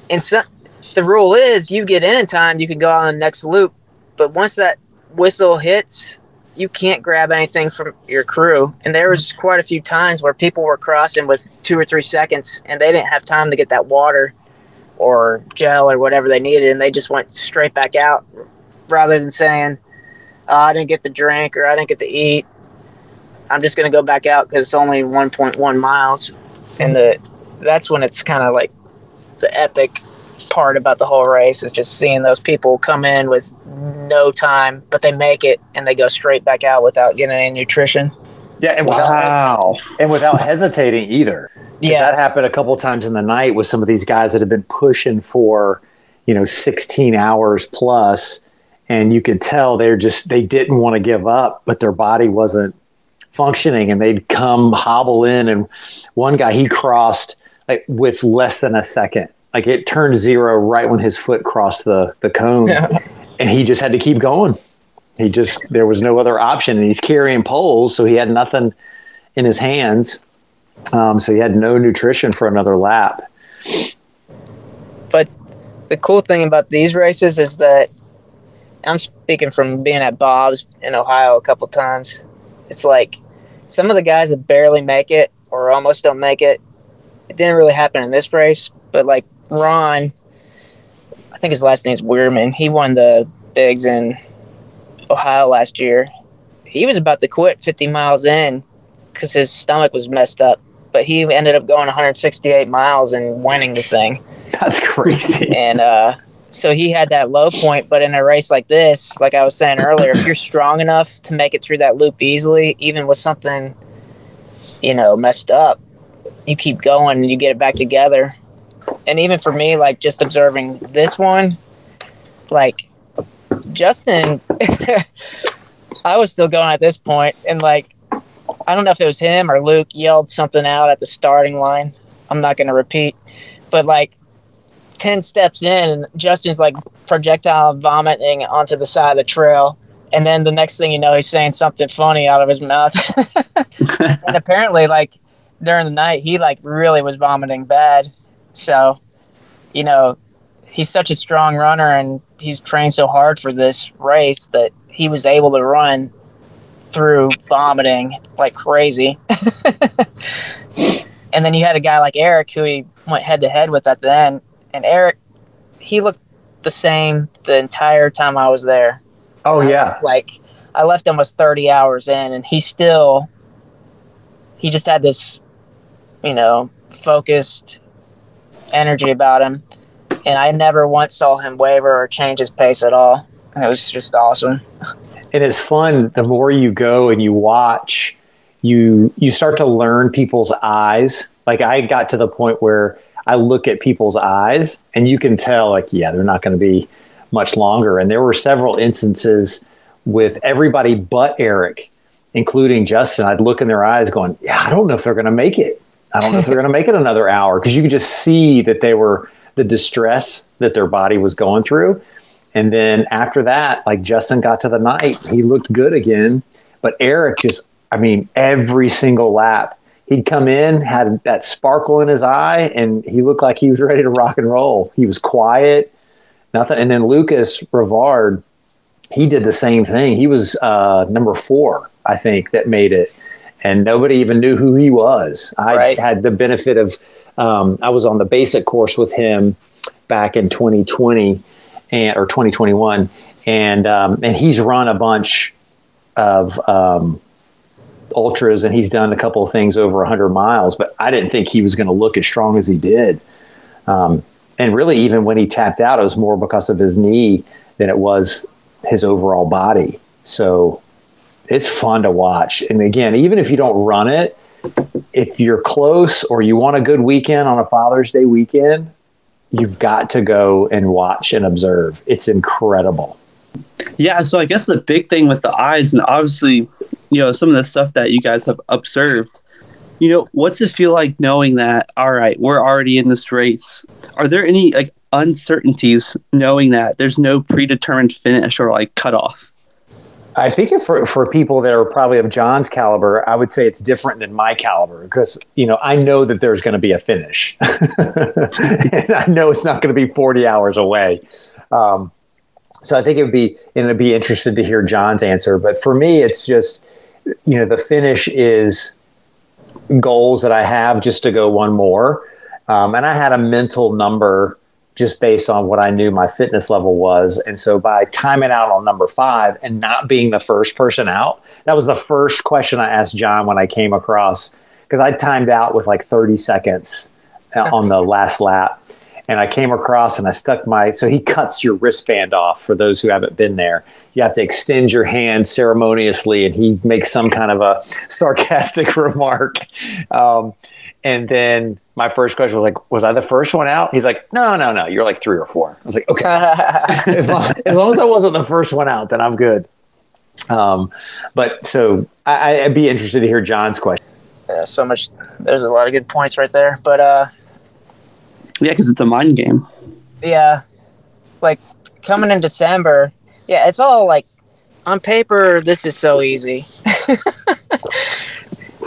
And so the rule is you get in in time, you can go on the next loop. But once that whistle hits, you can't grab anything from your crew. And there was mm-hmm. quite a few times where people were crossing with two or three seconds and they didn't have time to get that water or gel or whatever they needed. And they just went straight back out rather than saying, oh, I didn't get the drink or I didn't get to eat. I'm just going to go back out because it's only 1.1 miles. And the, that's when it's kind of like the epic part about the whole race is just seeing those people come in with no time, but they make it and they go straight back out without getting any nutrition. Yeah, and without, Wow. and without hesitating either. Yeah. that happened a couple times in the night with some of these guys that had been pushing for, you know, 16 hours plus, and you could tell they're just they didn't want to give up, but their body wasn't functioning, and they'd come hobble in, and one guy he crossed like with less than a second, like it turned zero right when his foot crossed the the cones, and he just had to keep going. He just there was no other option, and he's carrying poles, so he had nothing in his hands. Um, so he had no nutrition for another lap. But the cool thing about these races is that I'm speaking from being at Bob's in Ohio a couple times. It's like some of the guys that barely make it or almost don't make it. It didn't really happen in this race, but like Ron, I think his last name's Weirman. He won the bigs in Ohio last year. He was about to quit 50 miles in because his stomach was messed up, but he ended up going 168 miles and winning the thing That's crazy. and uh, so he had that low point. But in a race like this, like I was saying earlier, if you're strong enough to make it through that loop easily, even with something, you know, messed up, you keep going and you get it back together. And even for me, like just observing this one, like Justin, I was still going at this point, and like I don't know if it was him or Luke yelled something out at the starting line. I'm not going to repeat, but like 10 steps in Justin's like projectile vomiting onto the side of the trail. And then the next thing you know, he's saying something funny out of his mouth. and apparently, like during the night, he like really was vomiting bad. So, you know, he's such a strong runner and he's trained so hard for this race that he was able to run through vomiting like crazy. and then you had a guy like Eric who he went head to head with at the end. And Eric, he looked the same the entire time I was there. Oh uh, yeah, Like I left almost 30 hours in and he still he just had this you know, focused energy about him. And I never once saw him waver or change his pace at all. It was just awesome. and it's fun. The more you go and you watch, you you start to learn people's eyes. Like I got to the point where I look at people's eyes, and you can tell, like, yeah, they're not going to be much longer. And there were several instances with everybody but Eric, including Justin. I'd look in their eyes, going, yeah, I don't know if they're going to make it. I don't know if they're going to make it another hour because you could just see that they were the distress that their body was going through. And then after that, like Justin got to the night, he looked good again. But Eric just, I mean, every single lap, he'd come in, had that sparkle in his eye, and he looked like he was ready to rock and roll. He was quiet, nothing. And then Lucas Rivard, he did the same thing. He was uh, number four, I think, that made it, and nobody even knew who he was. I Right. had the benefit of um, I was on the basic course with him back in 2020 and or 2021, and um, and he's run a bunch of um, ultras and he's done a couple of things over 100 miles, but I didn't think he was going to look as strong as he did. Um, and really, even when he tapped out, it was more because of his knee than it was his overall body. So it's fun to watch. And again, even if you don't run it, if you're close or you want a good weekend on a Father's Day weekend, you've got to go and watch and observe. It's incredible. Yeah, so I guess the big thing with the eyes, and obviously, you know, some of the stuff that you guys have observed, you know, what's it feel like knowing that, all right, we're already in this race? Are there any like uncertainties knowing that there's no predetermined finish or like cutoff? I think if for, for people that are probably of John's caliber, I would say it's different than my caliber because, you know, I know that there's going to be a finish. and I know it's not going to be 40 hours away. Um, so I think it would be, and I'd be interested to hear John's answer. But for me, it's just, you know, the finish is goals that I have just to go one more. Um, and I had a mental number just based on what I knew my fitness level was. And so by timing out on number five and not being the first person out, that was the first question I asked John when I came across because I timed out with like 30 seconds uh, on the last lap. And I came across and I stuck my, so he cuts your wristband off for those who haven't been there. You have to extend your hand ceremoniously, and he makes some kind of a sarcastic remark. Um, and then my first question was like, "Was I the first one out?" He's like, "No, no, no. You're like three or four. I was like, "Okay." as, long, as long as I wasn't the first one out, then I'm good. Um, but so I, I'd be interested to hear John's question. yeah, so much. There's a lot of good points right there. But uh, Yeah, because it's a mind game. yeah, like coming in December, yeah, it's all like on paper. This is so easy.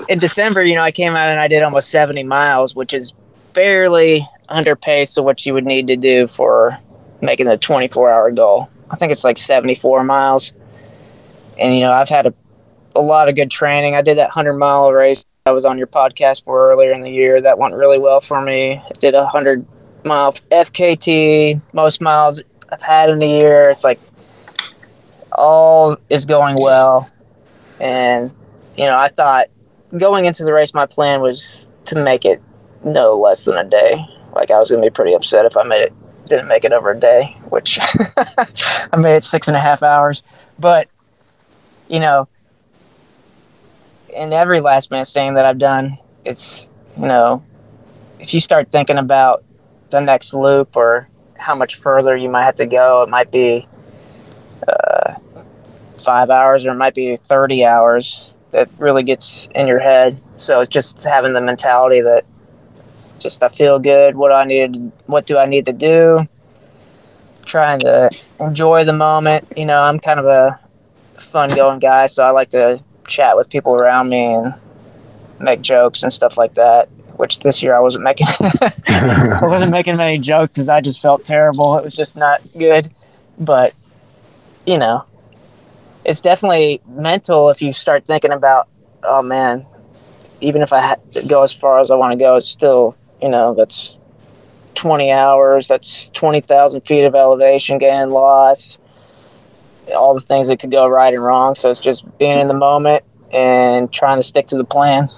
in December, you know, I came out and I did almost 70 miles, which is barely under pace of what you would need to do for making the 24 hour goal. I think it's like 74 miles. And, you know, I've had a, a lot of good training. I did that 100 mile race I was on your podcast for earlier in the year. That went really well for me. I did a 100 mile FKT, most miles I've had in a year. It's like all is going well. And, you know, I thought going into the race, my plan was to make it no less than a day. Like I was to be pretty upset if I made it, didn't make it over a day, which I made it six and a half hours. But, you know, in every last minute stand that I've done, it's, you know, if you start thinking about the next loop or how much further you might have to go, it might be uh, five hours or it might be 30 hours that really gets in your head. So it's just having the mentality that just I feel good. What do I need? What do I need to do? Trying to enjoy the moment. You know, I'm kind of a fun going guy, so I like to chat with people around me and make jokes and stuff like that. Which this year I wasn't making. I wasn't making many jokes because I just felt terrible. It was just not good. But you know, it's definitely mental if you start thinking about, oh man, even if I ha- go as far as I want to go, it's still, you know, that's 20 hours, that's 20,000 feet of elevation gain loss, all the things that could go right and wrong. So it's just being in the moment and trying to stick to the plan.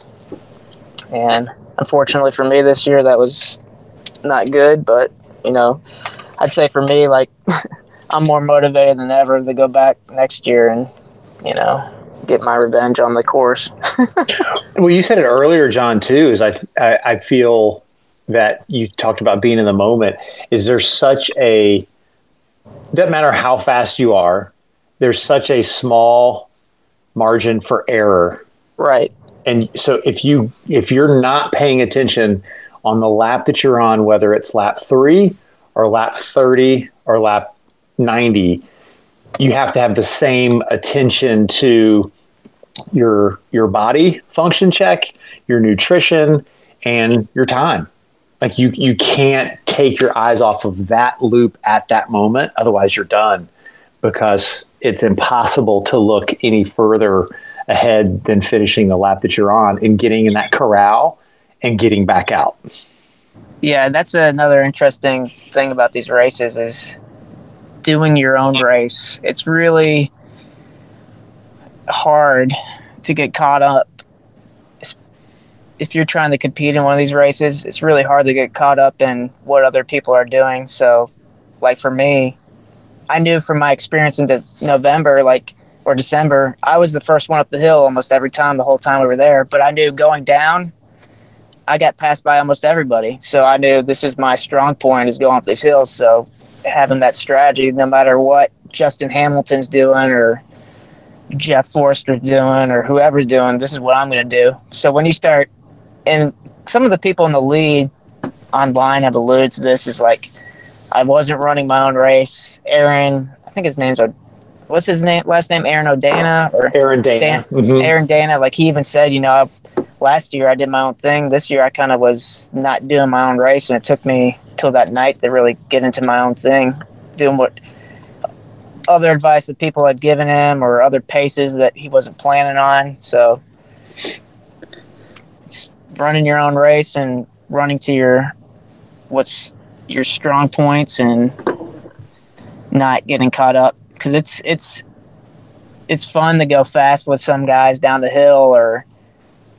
And unfortunately for me this year, that was not good, but, you know, I'd say for me, like, I'm more motivated than ever to go back next year and, you know, get my revenge on the course. Well, you said it earlier, John. Too is I, I I feel that you talked about being in the moment. Is there such a doesn't matter how fast you are, there's such a small margin for error right. and so if you if you're not paying attention on the lap that you're on whether it's lap 3 or lap 30 or lap 90 you have to have the same attention to your your body function check your nutrition and your time like you you can't take your eyes off of that loop at that moment otherwise you're done because it's impossible to look any further ahead than finishing the lap that you're on and getting in that corral and getting back out. Yeah, that's another interesting thing about these races is doing your own race. It's really hard to get caught up. If you're trying to compete in one of these races, it's really hard to get caught up in what other people are doing. So, like for me, I knew from my experience into November, like or December, I was the first one up the hill almost every time the whole time we were there. But I knew going down, I got passed by almost everybody. So I knew this is my strong point is going up these hills. So having that strategy, no matter what Justin Hamilton's doing or Jeff Forrester's doing or whoever's doing, this is what I'm going to do. So when you start, and some of the people in the lead online have alluded to this, is like I wasn't running my own race. Aaron, I think his name's what's his name? Last name Aaron O'Dana or Aaron Dana. Dan, mm-hmm. Aaron Dana. Like he even said, you know, last year I did my own thing. This year I kind of was not doing my own race, and it took me till that night to really get into my own thing, doing what other advice that people had given him or other paces that he wasn't planning on. So running your own race and running to your what's your strong points and not getting caught up because it's it's it's fun to go fast with some guys down the hill or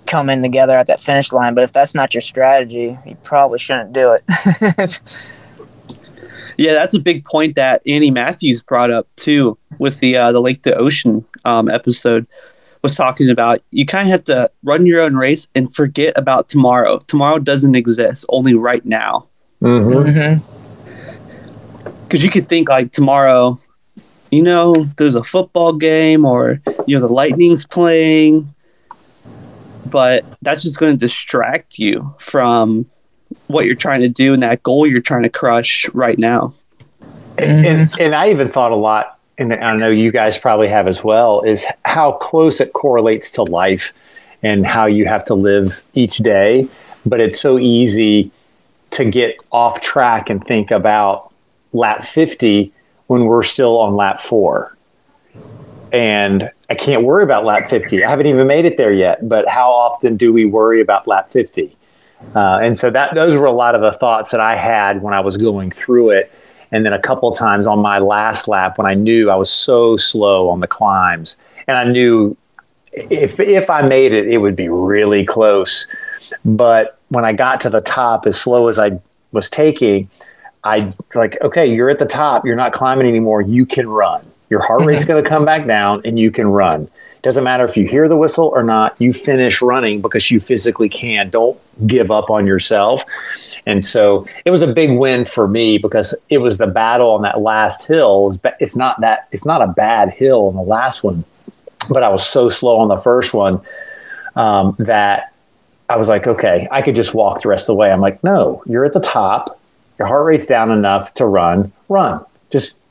come in together at that finish line. But if that's not your strategy, you probably shouldn't do it. yeah, that's a big point that Annie Matthews brought up too with the uh, the Lake to Ocean um, episode. Was talking about you kind of have to run your own race and forget about tomorrow. Tomorrow doesn't exist, only right now. Mm-hmm. Mm-hmm because you could think like tomorrow you know, there's a football game or, you know, the Lightning's playing, but that's just going to distract you from what you're trying to do and that goal you're trying to crush right now. And, and, mm-hmm. and I even thought a lot, and I know you guys probably have as well, is how close it correlates to life and how you have to live each day. But it's so easy to get off track and think about lap 50 when we're still on lap four. And I can't worry about lap 50. I haven't even made it there yet, but how often do we worry about lap 50? Uh, and so that those were a lot of the thoughts that I had when I was going through it. And then a couple times on my last lap when I knew I was so slow on the climbs, and I knew if if I made it, it would be really close. But when I got to the top, as slow as I was taking, I like, okay, you're at the top, you're not climbing anymore, you can run. Your heart rate's mm-hmm. going to come back down and you can run. Doesn't matter if you hear the whistle or not, you finish running because you physically can. Don't give up on yourself. And so it was a big win for me because it was the battle on that last hill. It's not that it's not a bad hill on the last one, but I was so slow on the first one um, that I was like, okay, I could just walk the rest of the way. I'm like, no, you're at the top your heart rate's down enough to run, run. Just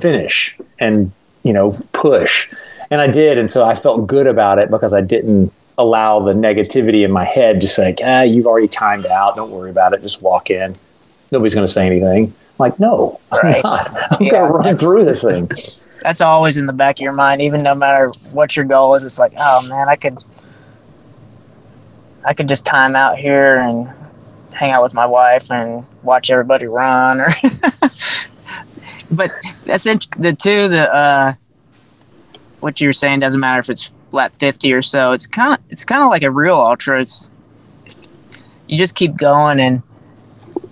finish and, you know, push. And I did. And so I felt good about it because I didn't allow the negativity in my head just like, ah, you've already timed out. Don't worry about it. Just walk in. Nobody's going to say anything. I'm like, no, right. I'm not. I'm yeah, going to run through this thing. That's always in the back of your mind, even no matter what your goal is. It's like, oh man, I could, I could just time out here and hang out with my wife and watch everybody run or but that's it the two the uh what you're saying doesn't matter if it's lap 50 or so it's kind of it's kind of like a real ultra it's you just keep going and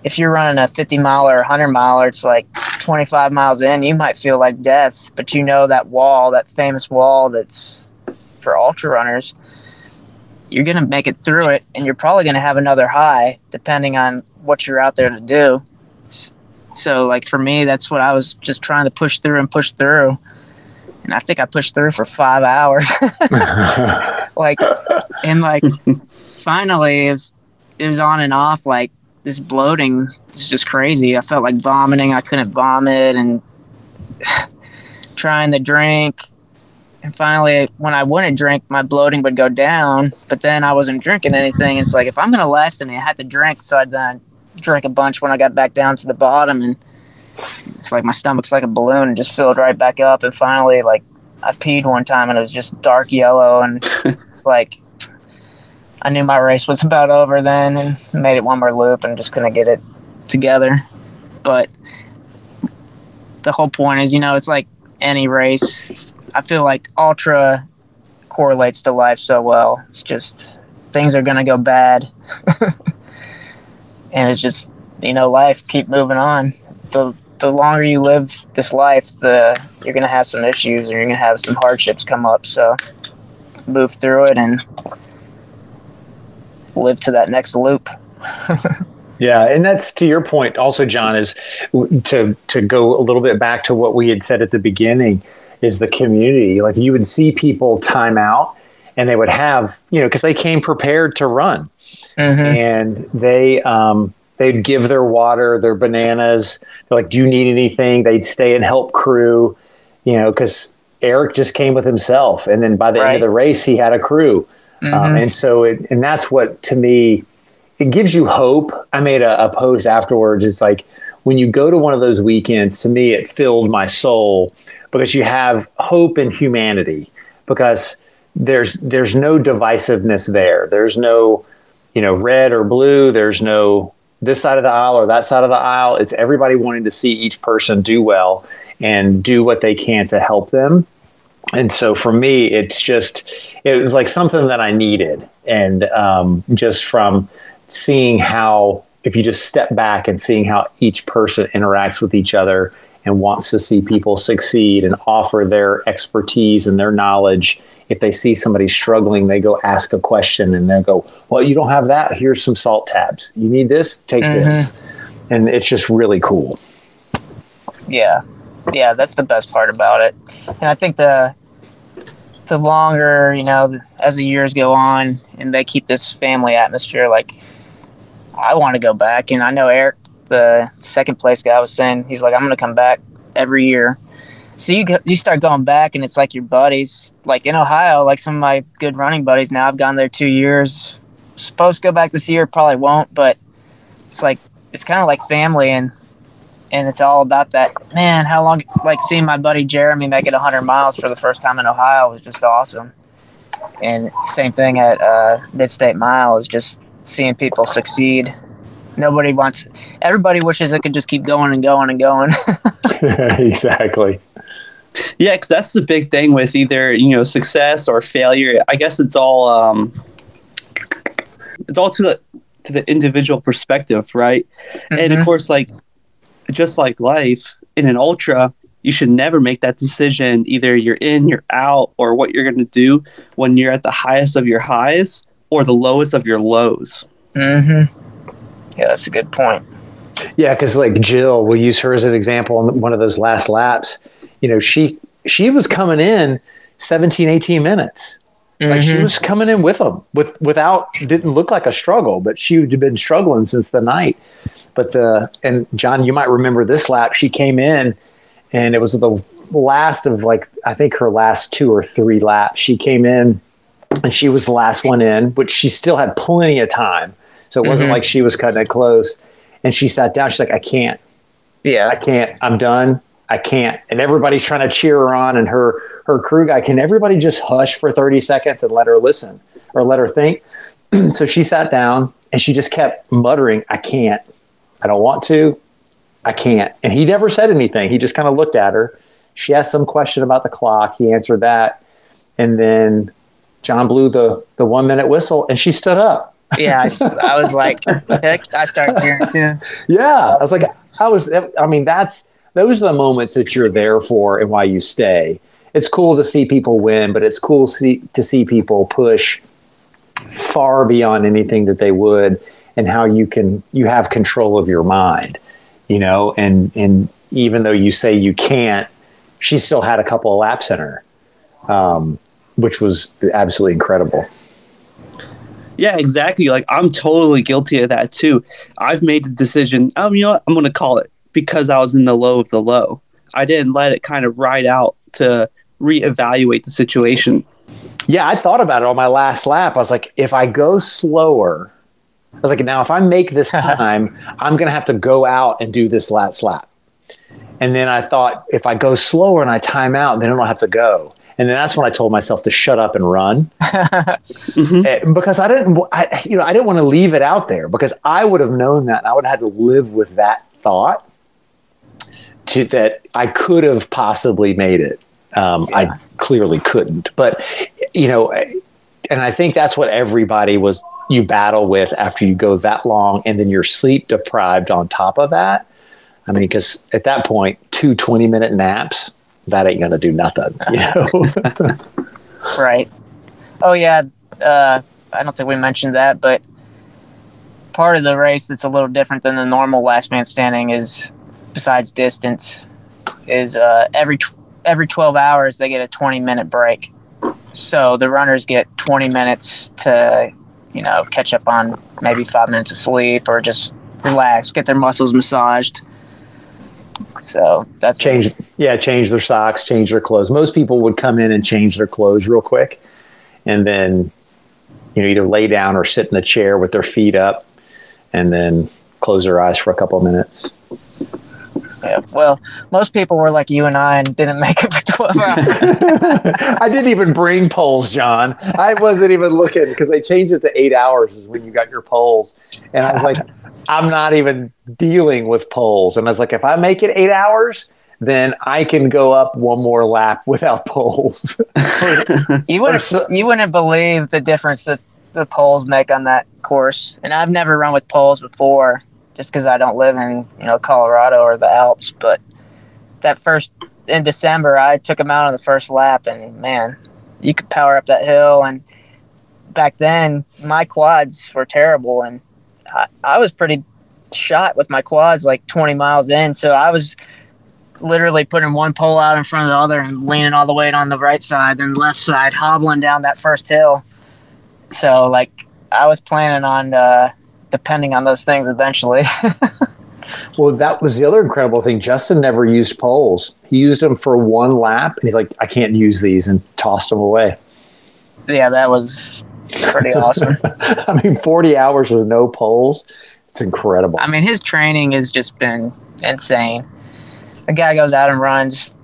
if you're running a 50 mile or 100 mile it's like 25 miles in you might feel like death but you know that wall that famous wall that's for ultra runners you're to make it through it and you're probably to have another high depending on what you're out there to do. So, like for me, that's what I was just trying to push through and push through. And I think I pushed through for five hours. like, and like, finally, it was, it was on and off. Like, this bloating is just crazy. I felt like vomiting. I couldn't vomit and trying to drink and finally, when I wouldn't drink, my bloating would go down. But then I wasn't drinking anything. It's like if I'm gonna last and I had to drink. So I'd then drink a bunch when I got back down to the bottom. And it's like my stomach's like a balloon and just filled right back up. And finally, like I peed one time and it was just dark yellow, and it's like I knew my race was about over then, and made it one more loop and just couldn't get it together. But the whole point is, you know, it's like any race. I feel like ultra correlates to life so well. It's just things are gonna go bad, and it's just you know life keep moving on. The the longer you live this life, the you're gonna have some issues and you're gonna have some hardships come up. So move through it and live to that next loop. Yeah, and that's to your point also John is to to go a little bit back to what we had said at the beginning is the community. Like you would see people time out and they would have, you know, cuz they came prepared to run. Mm-hmm. And they um they'd give their water, their bananas. They're like, "Do you need anything?" They'd stay and help crew, you know, cuz Eric just came with himself and then by the end of the race he had a crew. Um, Mhm. and so it, and that's what to me it gives you hope. I made a, a post afterwards. It's like when you go to one of those weekends, to me, it filled my soul because you have hope in humanity because there's there's no divisiveness there. There's no, you know, red or blue. There's no this side of the aisle or that side of the aisle. It's everybody wanting to see each person do well and do what they can to help them. And so for me, it's just it was like something that I needed, and um, just from seeing how if you just step back and seeing how each person interacts with each other and wants to see people succeed and offer their expertise and their knowledge if they see somebody struggling they go ask a question and they'll go well you don't have that. Here's some salt tabs. You need this? Take mm-hmm. this. And it's just really cool. Yeah, yeah, that's the best part about it. And I think the the longer you know, as the years go on, and they keep this family atmosphere, like I want to go back. And I know Eric, the second place guy, was saying he's like, I'm going to come back every year. So you go, you start going back, and it's like your buddies. Like in Ohio, like some of my good running buddies. Now I've gone there two years. Supposed to go back this year, probably won't. But it's like it's kind of like family, and and it's all about that man how long like seeing my buddy jeremy make it 100 miles for the first time in ohio was just awesome and same thing at uh, mid-state mile is just seeing people succeed nobody wants everybody wishes it could just keep going and going and going exactly Yeah, because that's the big thing with either you know success or failure. I guess it's all um, it's all to the to the individual perspective, right? And of Mhm. course, like just like life in an ultra, you should never make that decision. Either you're in, you're out, or what you're going to do when you're at the highest of your highs or the lowest of your lows. hmm yeah that's a good point Yeah, because like Jill, we'll use her as an example on one of those last laps. You know, she she was coming in 17, 18 minutes. Like she Mhm. was coming in with them, with without didn't look like a struggle, but she had been struggling since the night. But the and John, you might remember this lap. She came in, and it was the last of like I think her last two or three laps. She came in, and she was the last one in, which she still had plenty of time. So it wasn't Mhm. like she was cutting it close. And she sat down. She's like, I can't. Yeah. I can't. I'm done. I can't. And everybody's trying to cheer her on, and her her crew guy. Can everybody just hush for 30 seconds and let her listen or let her think? so she sat down and she just kept muttering, "I can't. I don't want to. I can't." And he never said anything. He just kind of looked at her. She asked some question about the clock. He answered that, and then John blew the the one minute whistle, and she stood up. yeah I, I was like i started hearing too Yeah, I was like, I was. I mean, that's those are the moments that you're there for and why you stay. It's cool to see people win, but it's cool see, to see people push far beyond anything that they would, and how you can you have control of your mind, you know. And and even though you say you can't, she still had a couple of laps in her, um, which was absolutely incredible. Yeah, exactly. Like I'm totally guilty of that too. I've made the decision. Um, you know what? I'm going to call it because I was in the low of the low. I didn't let it kind of ride out to reevaluate the situation. Yeah, I thought about it on my last lap. I was like, if I go slower, I was like, now if I make this time, I'm going to have to go out and do this last lap. And then I thought if I go slower and I time out, then I don't have to go. And then that's when I told myself to shut up and run mm-hmm. because I didn't, I, you know, I didn't want to leave it out there because I would have known that I would have had to live with that thought to, that I could have possibly made it. Um, yeah. I clearly couldn't, but you know, and I think that's what everybody was you battle with after you go that long and then you're sleep deprived on top of that. I mean, because at that point, two 20 minute naps, that ain't going to do nothing, you know? right. Oh, yeah. Uh, I don't think we mentioned that, but part of the race that's a little different than the normal last man standing is, besides distance, is uh, every tw- every 12 hours they get a 20 minute break. So the runners get 20 minutes to, you know, catch up on maybe five minutes of sleep or just relax, get their muscles massaged. So that's change. Yeah, change their socks, change their clothes. Most people would come in and change their clothes real quick, and then you know either lay down or sit in the chair with their feet up, and then close their eyes for a couple of minutes. Yeah. Well, most people were like you and I and didn't make it for 12 hours. I didn't even bring poles, John. I wasn't even looking because they changed it to eight hours is when you got your poles. And I was like, I'm not even dealing with poles. And I was like, if I make it eight hours, then I can go up one more lap without poles. you wouldn't you wouldn't believe the difference that the poles make on that course. And I've never run with poles before, just because I don't live in you know Colorado or the Alps. But that first in December, I took them out on the first lap, and man, you could power up that hill. And back then, my quads were terrible, and I, I was pretty shot with my quads like 20 miles in. So I was literally putting one pole out in front of the other and leaning all the weight on the right side and left side, hobbling down that first hill. So like I was planning on uh, depending on those things eventually. well, that was the other incredible thing. Justin never used poles. He used them for one lap, and he's like, "I can't use these," and tossed them away. Yeah, that was pretty awesome. I mean, 40 hours with no poles. It's incredible. I mean, his training has just been insane. The guy goes out and runs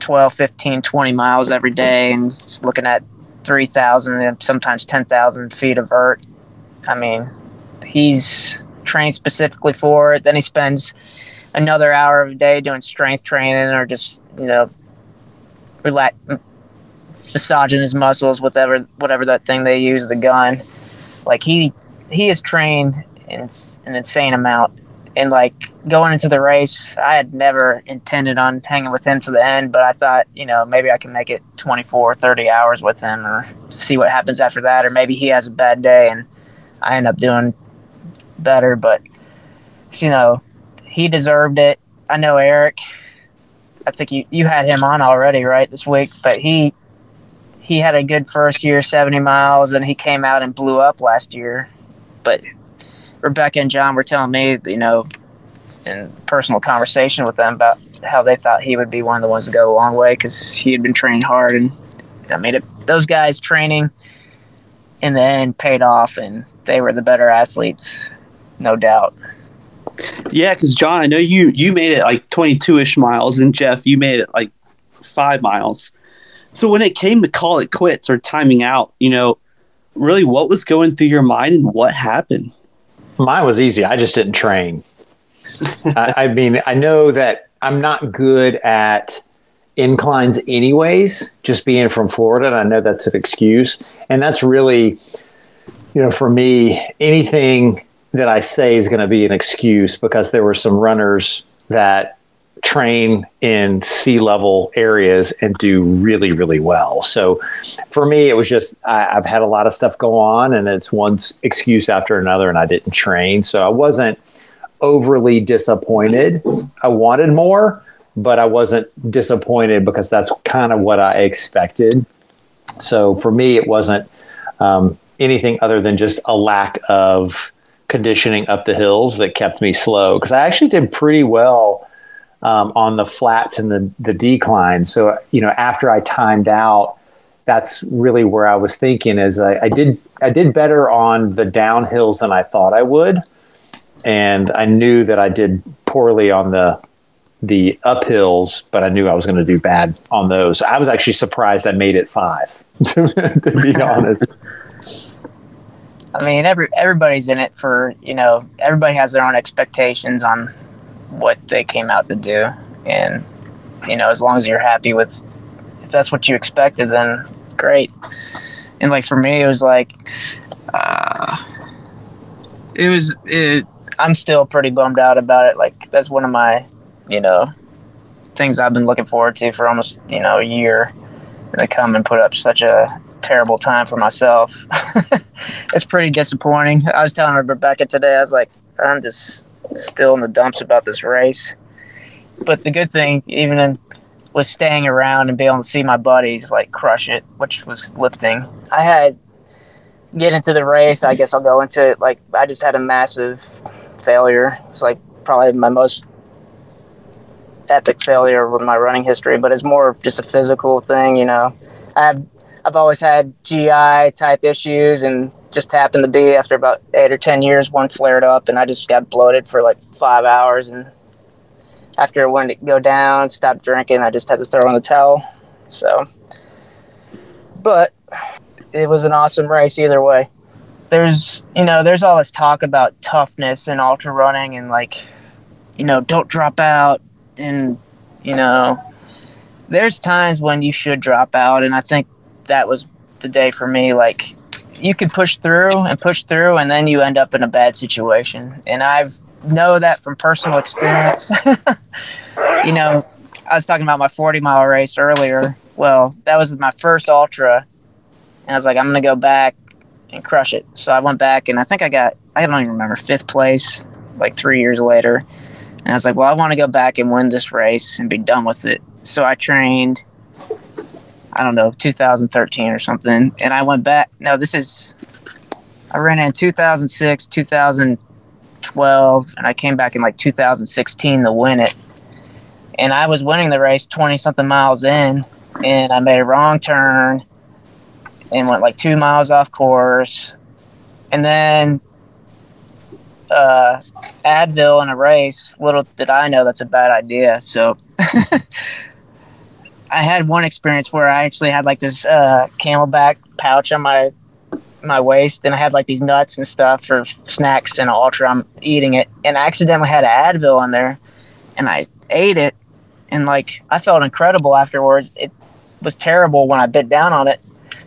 12, 15, 20 miles every day and he's looking at 3,000 and sometimes 10,000 feet of vert. I mean, he's trained specifically for it. Then he spends another hour of a day doing strength training or just, you know, relax, massaging his muscles, whatever whatever that thing they use, the gun. Like he he is trained in an insane amount. And like going into the race, I had never intended on hanging with him to the end, but I thought, you know, maybe I can make it 24, 30 hours with him or see what happens after that. Or maybe he has a bad day and I end up doing better. But, you know, he deserved it. I know Eric, I think you, you had him on already, right, this week, but he he had a good first year, 70 miles, and he came out and blew up last year. But Rebecca and John were telling me, you know, in personal conversation with them about how they thought he would be one of the ones to go a long way because he had been training hard. And I mean, it, those guys training in the end paid off, and they were the better athletes, no doubt. Yeah, because John, I know you you made it like 22 ish miles, and Jeff, you made it like five miles. So when it came to call it quits or timing out, you know, really what was going through your mind and what happened? Mine was easy. I just didn't train. I, I mean, I know that I'm not good at inclines anyways, just being from Florida. And I know that's an excuse. And that's really, you know, for me, anything that I say is going to be an excuse because there were some runners that train in sea level areas and do really really well. So for me it was just I, have had a lot of stuff go on and it's one excuse after another and i didn't train. So i wasn't overly disappointed. I wanted more but i wasn't disappointed because that's kind of what i expected. So for me it wasn't um, anything other than just a lack of conditioning up the hills that kept me slow because i actually did pretty well um, on the flats and the, the decline. So, you know, after I timed out, that's really where I was thinking is I, I did, I did better on the downhills than I thought I would. And I knew that I did poorly on the the uphills, but I knew I was going to do bad on those. I was actually surprised I made it five, to be honest. I mean, every everybody's in it for you know. Everybody has their own expectations on what they came out to do, and you know, as long as you're happy with if that's what you expected, then great. And like for me, it was like, uh, it was. It, I'm still pretty bummed out about it. Like that's one of my, you know, things I've been looking forward to for almost you know a year, and to come and put up such a terrible time for myself. it's pretty disappointing. I was telling Rebecca today, I was like, I'm just still in the dumps about this race. But the good thing, even in, was staying around and being able to see my buddies like crush it, which was lifting. I had get into the race. I guess I'll go into it. Like I just had a massive failure. It's like probably my most epic failure with my running history, but it's more just a physical thing. You know, I have I've always had GI type issues and just happened to be after about eight or 10 years, one flared up and I just got bloated for like five hours. And after it went to go down, stopped drinking, I just had to throw in the towel. So, but it was an awesome race either way. There's, you know, there's all this talk about toughness and ultra running and like, you know, don't drop out. And, you know, there's times when you should drop out. And I think that was the day for me. Like you could push through and push through, and then you end up in a bad situation. And I've know that from personal experience. you know, I was talking about my 40 mile race earlier. Well, that was my first ultra, and I was like, I'm gonna go back and crush it. So I went back, and I think I got I don't even remember fifth place, like three years later. And I was like, well, I want to go back and win this race and be done with it. So I trained I don't know, 2013 or something. And I went back. No, this is, I ran in 2006, 2012, and I came back in like 2016 to win it. And I was winning the race 20 something miles in, and I made a wrong turn and went like two miles off course. And then uh, Advil in a race, little did I know that's a bad idea. So I had one experience where I actually had like this uh, CamelBak pouch on my my waist, and I had like these nuts and stuff for snacks and ultra. I'm eating it, and I accidentally had an Advil in there, and I ate it, and like I felt incredible afterwards. It was terrible when I bit down on it.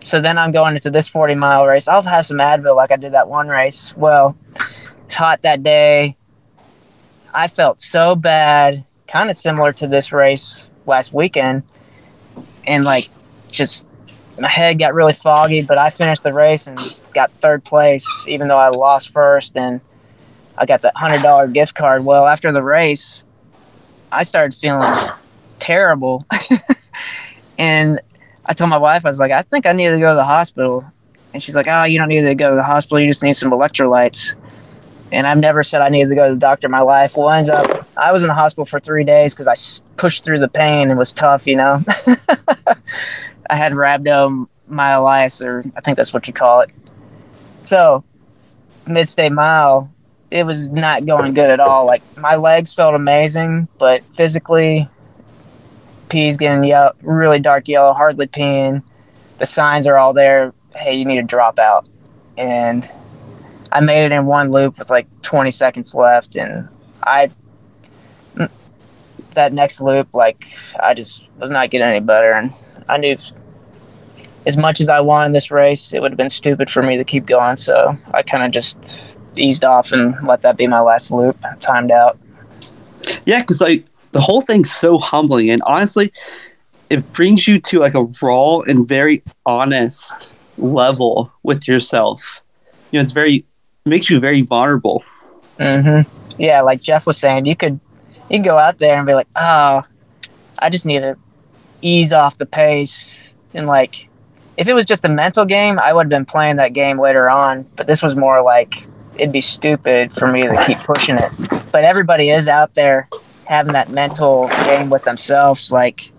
So then I'm going into this 40 mile race. I'll have some Advil like I did that one race. Well, it's hot that day. I felt so bad, kind of similar to this race last weekend and like just my head got really foggy. But I finished the race and got third place, even though I lost first, and I got that hundred dollar gift card. Well, after the race, I started feeling terrible, and I told my wife I was like, I think I need to go to the hospital, and she's like, Oh, you don't need to go to the hospital. You just need some electrolytes. And I've never said I needed to go to the doctor in my life. Well, ends up I was in the hospital for three days because I pushed through the pain and was tough, you know. I had rhabdomyolysis, or I think that's what you call it. So, mid-state mile, it was not going good at all. Like my legs felt amazing, but physically, pee's getting yellow, really dark yellow, hardly peeing. The signs are all there. Hey, you need to drop out, and I made it in one loop with like 20 seconds left, and I that next loop, like I just was not getting any better, and I knew as much as I wanted this race, it would have been stupid for me to keep going. So I kind of just eased off and let that be my last loop, timed out. Yeah, because like the whole thing's so humbling, and honestly, it brings you to like a raw and very honest level with yourself. You know, it's very makes you very vulnerable. Mm-hmm. Yeah, like Jeff was saying, you could you can go out there and be like, oh, I just need to ease off the pace and like if it was just a mental game, I would have been playing that game later on. But this was more like it'd be stupid for me to keep pushing it. But everybody is out there having that mental game with themselves. Like,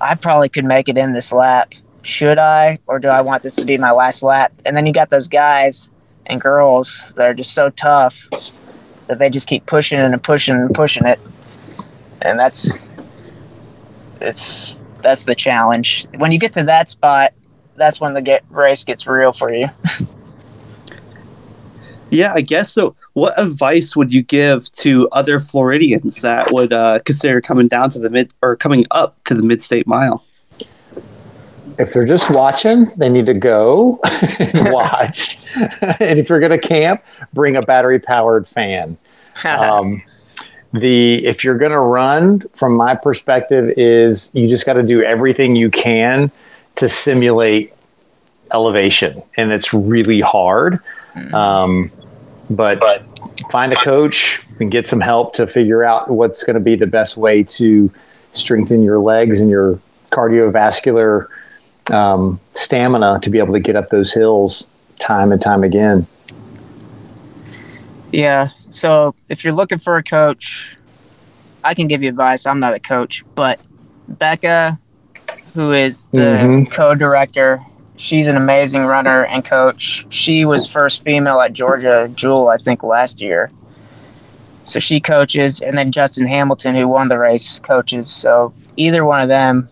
I probably could make it in this lap. Should I, or do I want this to be my last lap? And then you got those guys and girls that are just so tough that they just keep pushing and pushing and pushing it. and that's it's that's the challenge. When you get to that spot, that's when the get race gets real for you. Yeah, I guess so. What advice would you give to other Floridians that would uh, consider coming down to the mid or coming up to the mid state mile? If they're just watching, they need to go and watch. and if you're going to camp, bring a battery powered fan. Um, the if you're going to run, from my perspective, is you just got to do everything you can to simulate elevation, and it's really hard. Um, but, but find a coach and get some help to figure out what's going to be the best way to strengthen your legs and your cardiovascular um, stamina to be able to get up those hills time and time again. Yeah. So if you're looking for a coach, I can give you advice. I'm not a coach, but Becca, who is the Mhm. co-director, she's an amazing runner and coach. She was first female at Georgia Jewel, I think, last year. So she coaches, and then Justin Hamilton, who won the race, coaches. So either one of them,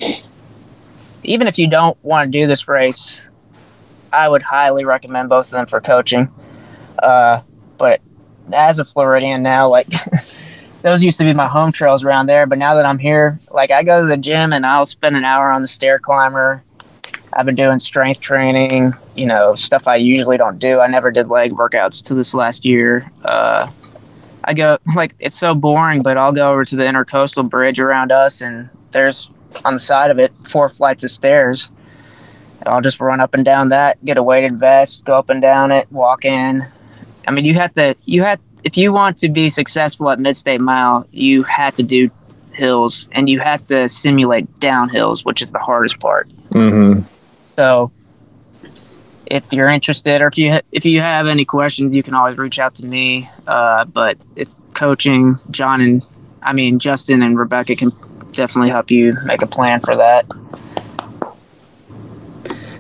even if you don't want to do this race, I would highly recommend both of them for coaching. Uh, but as a Floridian now, like those used to be my home trails around there. But now that I'm here, like I go to the gym and I'll spend an hour on the stair climber. I've been doing strength training, you know, stuff I usually don't do. I never did leg workouts to this last year. Uh, I go like it's so boring, but I'll go over to the intercoastal bridge around us, and there's on the side of it four flights of stairs. And I'll just run up and down that, get a weighted vest, go up and down it, walk in. I mean, you have to, you have, if you want to be successful at Mid State Mile, you have to do hills and you have to simulate downhills, which is the hardest part. Mm-hmm. So, if you're interested, or if you ha- if you have any questions, you can always reach out to me. Uh, but if coaching, John and I mean Justin and Rebecca can definitely help you make a plan for that.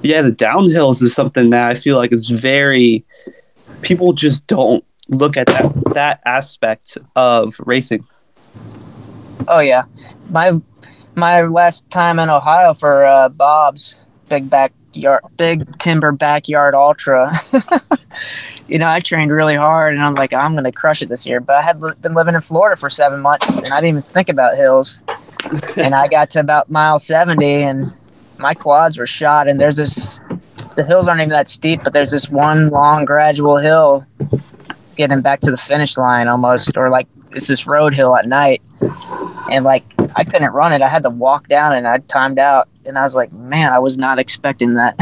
Yeah, the downhills is something that I feel like is very people just don't look at that that aspect of racing. Oh yeah, my my last time in Ohio for uh, Bob's big backyard, big timber backyard ultra. you know, I trained really hard, and I'm like, I'm gonna crush it this year. But I had li- been living in Florida for seven months, and I didn't even think about hills. And I got to about mile seventy, and my quads were shot. And there's this, the hills aren't even that steep, but there's this one long gradual hill getting back to the finish line almost, or like it's this road hill at night and like I couldn't run it. I had to walk down and I timed out and I was like, man, I was not expecting that.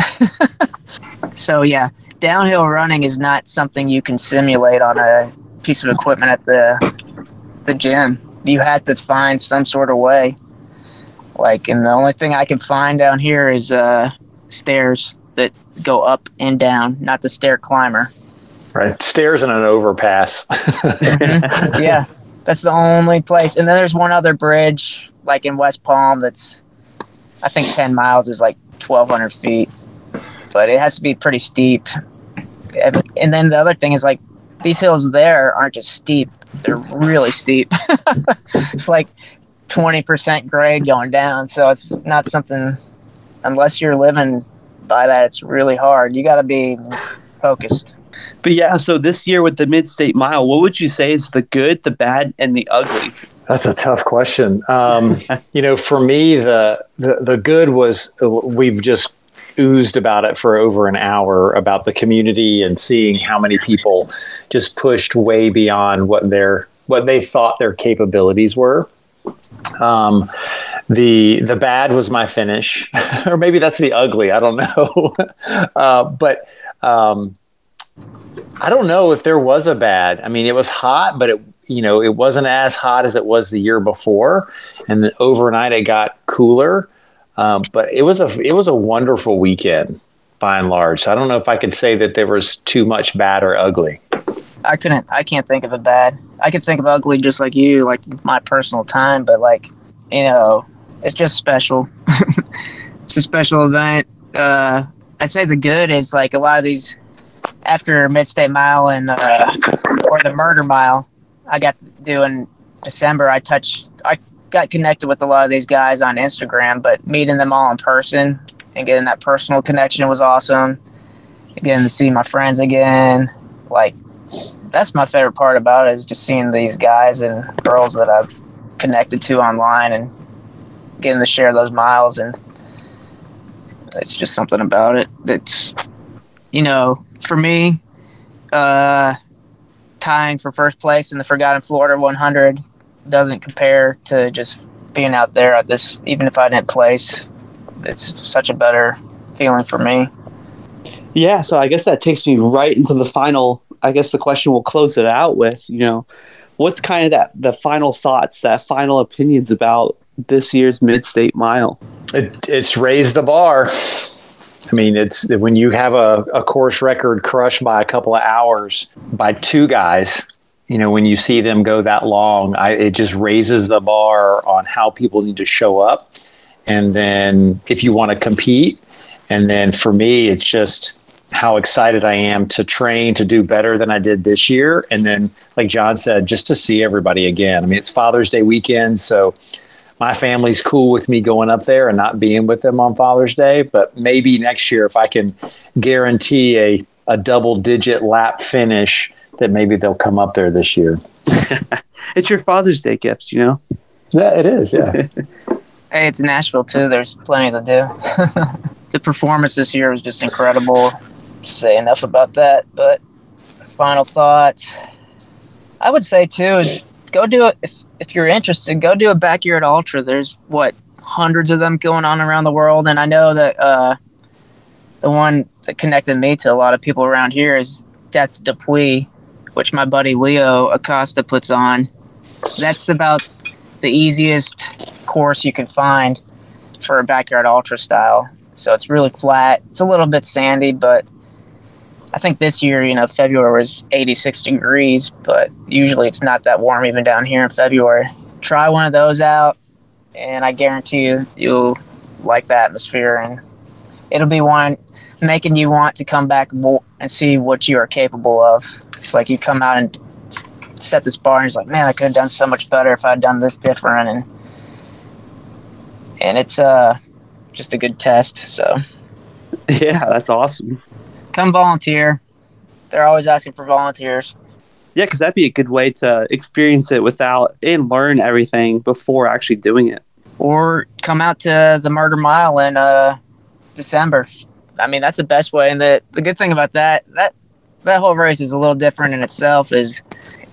so yeah, downhill running is not something you can simulate on a piece of equipment at the the gym. You had to find some sort of way. Like and the only thing I can find down here is uh stairs that go up and down, not the stair climber. Right. Stairs and an overpass. yeah, that's the only place. And then there's one other bridge, like in West Palm, that's I think 10 miles is like 1,200 feet, but it has to be pretty steep. And then the other thing is like these hills there aren't just steep; they're really steep. it's like 20% grade going down, so it's not something. Unless you're living by that, it's really hard. You got to be focused. But yeah, so this year with the Mid State Mile, what would you say is the good, the bad, and the ugly? That's a tough question. Um, you know, for me, the, the the good was uh, we've just oozed about it for over an hour about the community and seeing how many people just pushed way beyond what their what they thought their capabilities were. Um, the the bad was my finish, or maybe that's the ugly. I don't know, uh, but. Um, I don't know if there was a bad. I mean, it was hot, but it you know it wasn't as hot as it was the year before, and overnight it got cooler. Um, but it was a it was a wonderful weekend by and large. I don't know if I could say that there was too much bad or ugly. I couldn't. I can't think of a bad. I could think of ugly just like you, like my personal time. But like, you know, it's just special. it's a special event. Uh, I'd say the good is like a lot of these after Midstate Mile and uh, or the Murder Mile. I got to do in December. I touched. I got connected with a lot of these guys on Instagram, but meeting them all in person and getting that personal connection was awesome. Getting to see my friends again, like that's my favorite part about it is just seeing these guys and girls that I've connected to online and getting to share those miles and it's just something about it that's you know for me uh tying for first place in the forgotten florida 100 doesn't compare to just being out there at this even if i didn't place it's such a better feeling for me Yeah, so I guess that takes me right into the final. I guess the question we'll close it out with. You know, what's kind of that the final thoughts, that final opinions about this year's Mid-State Mile? It, it's raised the bar. I mean, it's when you have a, a course record crushed by a couple of hours by two guys. You know, when you see them go that long, I, it just raises the bar on how people need to show up. And then if you want to compete, and then for me, it's just how excited I am to train to do better than I did this year. And then, like John said, just to see everybody again. I mean, it's Father's Day weekend, so my family's cool with me going up there and not being with them on Father's Day. But maybe next year, if I can guarantee a, a double digit lap finish, that maybe they'll come up there this year. It's your Father's Day gifts, you know. Yeah, it is. Yeah. hey it's nashville too there's plenty to do the performance this year was just incredible say enough about that but final thoughts i would say too is go do it if, if you're interested go do a backyard ultra there's what hundreds of them going on around the world and i know that uh, the one that connected me to a lot of people around here is Death Dupuis, which my buddy Leo Acosta puts on. That's about the easiest course you can find for a backyard ultra style. So it's really flat. It's a little bit sandy, but I think this year, you know, February was 86 degrees, but usually it's not that warm even down here in February. Try one of those out, and I guarantee you, you'll like the atmosphere, and it'll be one making you want to come back and see what you are capable of. It's like you come out and set this bar, and it's like, man, I could have done so much better if I'd done this different, and and it's uh just a good test. So Yeah, that's awesome. come volunteer. They're always asking for volunteers. Yeah, because that'd be a good way to experience it without and learn everything before actually doing it. or come out to the murder mile in uh december i mean that's the best way and the, the good thing about that that that whole race is a little different in itself is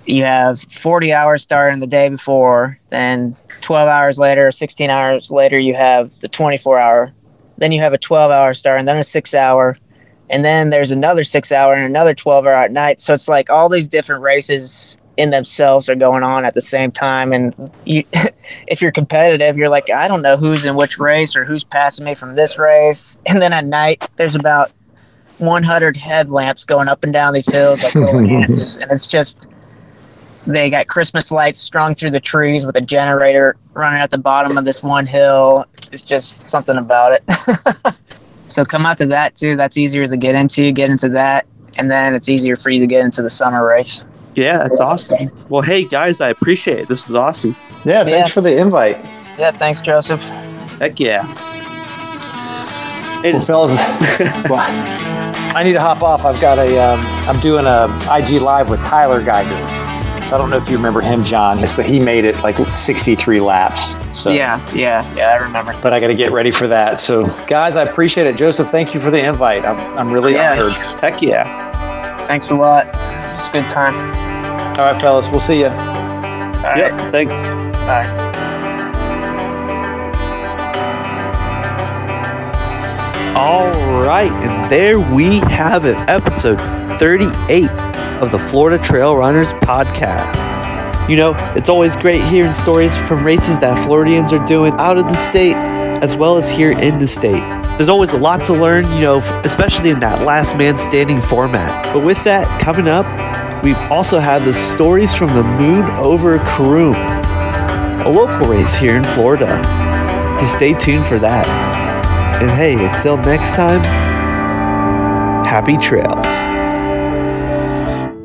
you have 40 hours starting the day before then 12 hours later 16 hours later you have the 24 hour. Then you have a 12 hour start and then a six hour and then there's another six hour and another 12 hour at night. So it's like all these different races in themselves are going on at the same time and you if you're competitive you're like i don't know who's in which race or who's passing me from this race. And then at night there's about 100 headlamps going up and down these hills like little ants and it's just they got christmas lights strung through the trees with a generator running at the bottom of this one hill it's just something about it so come out to that too that's easier to get into get into that and then it's easier for you to get into the summer race Yeah, that's awesome. Well, hey guys, I appreciate it. This is awesome. Yeah. Thanks Yeah. for the invite. yeah thanks joseph Heck yeah. Hey, Well, fellas, well, I need to hop off. I've got a, um, I'm doing a IG live with Tyler Geiger. So I don't know if you remember him, John, but he made it like 63 laps. So yeah yeah yeah i remember But I got to get ready for that. So, guys, I appreciate it. Joseph, thank you for the invite. I'm, I'm really Yeah. honored. heck yeah. Thanks a lot. It's a good time. All right, fellas, we'll see you. All right. Yep. Thanks. Bye. All right, and there we have it, episode 38 of the Florida Trail Runners podcast. You know, it's always great hearing stories from races that Floridians are doing out of the state as well as here in the state. There's always a lot to learn, you know, especially in that last man standing format. But with that coming up, we also have the stories from the Moon over Croom, a local race here in Florida. So stay tuned for that. And hey, until next time, happy trails.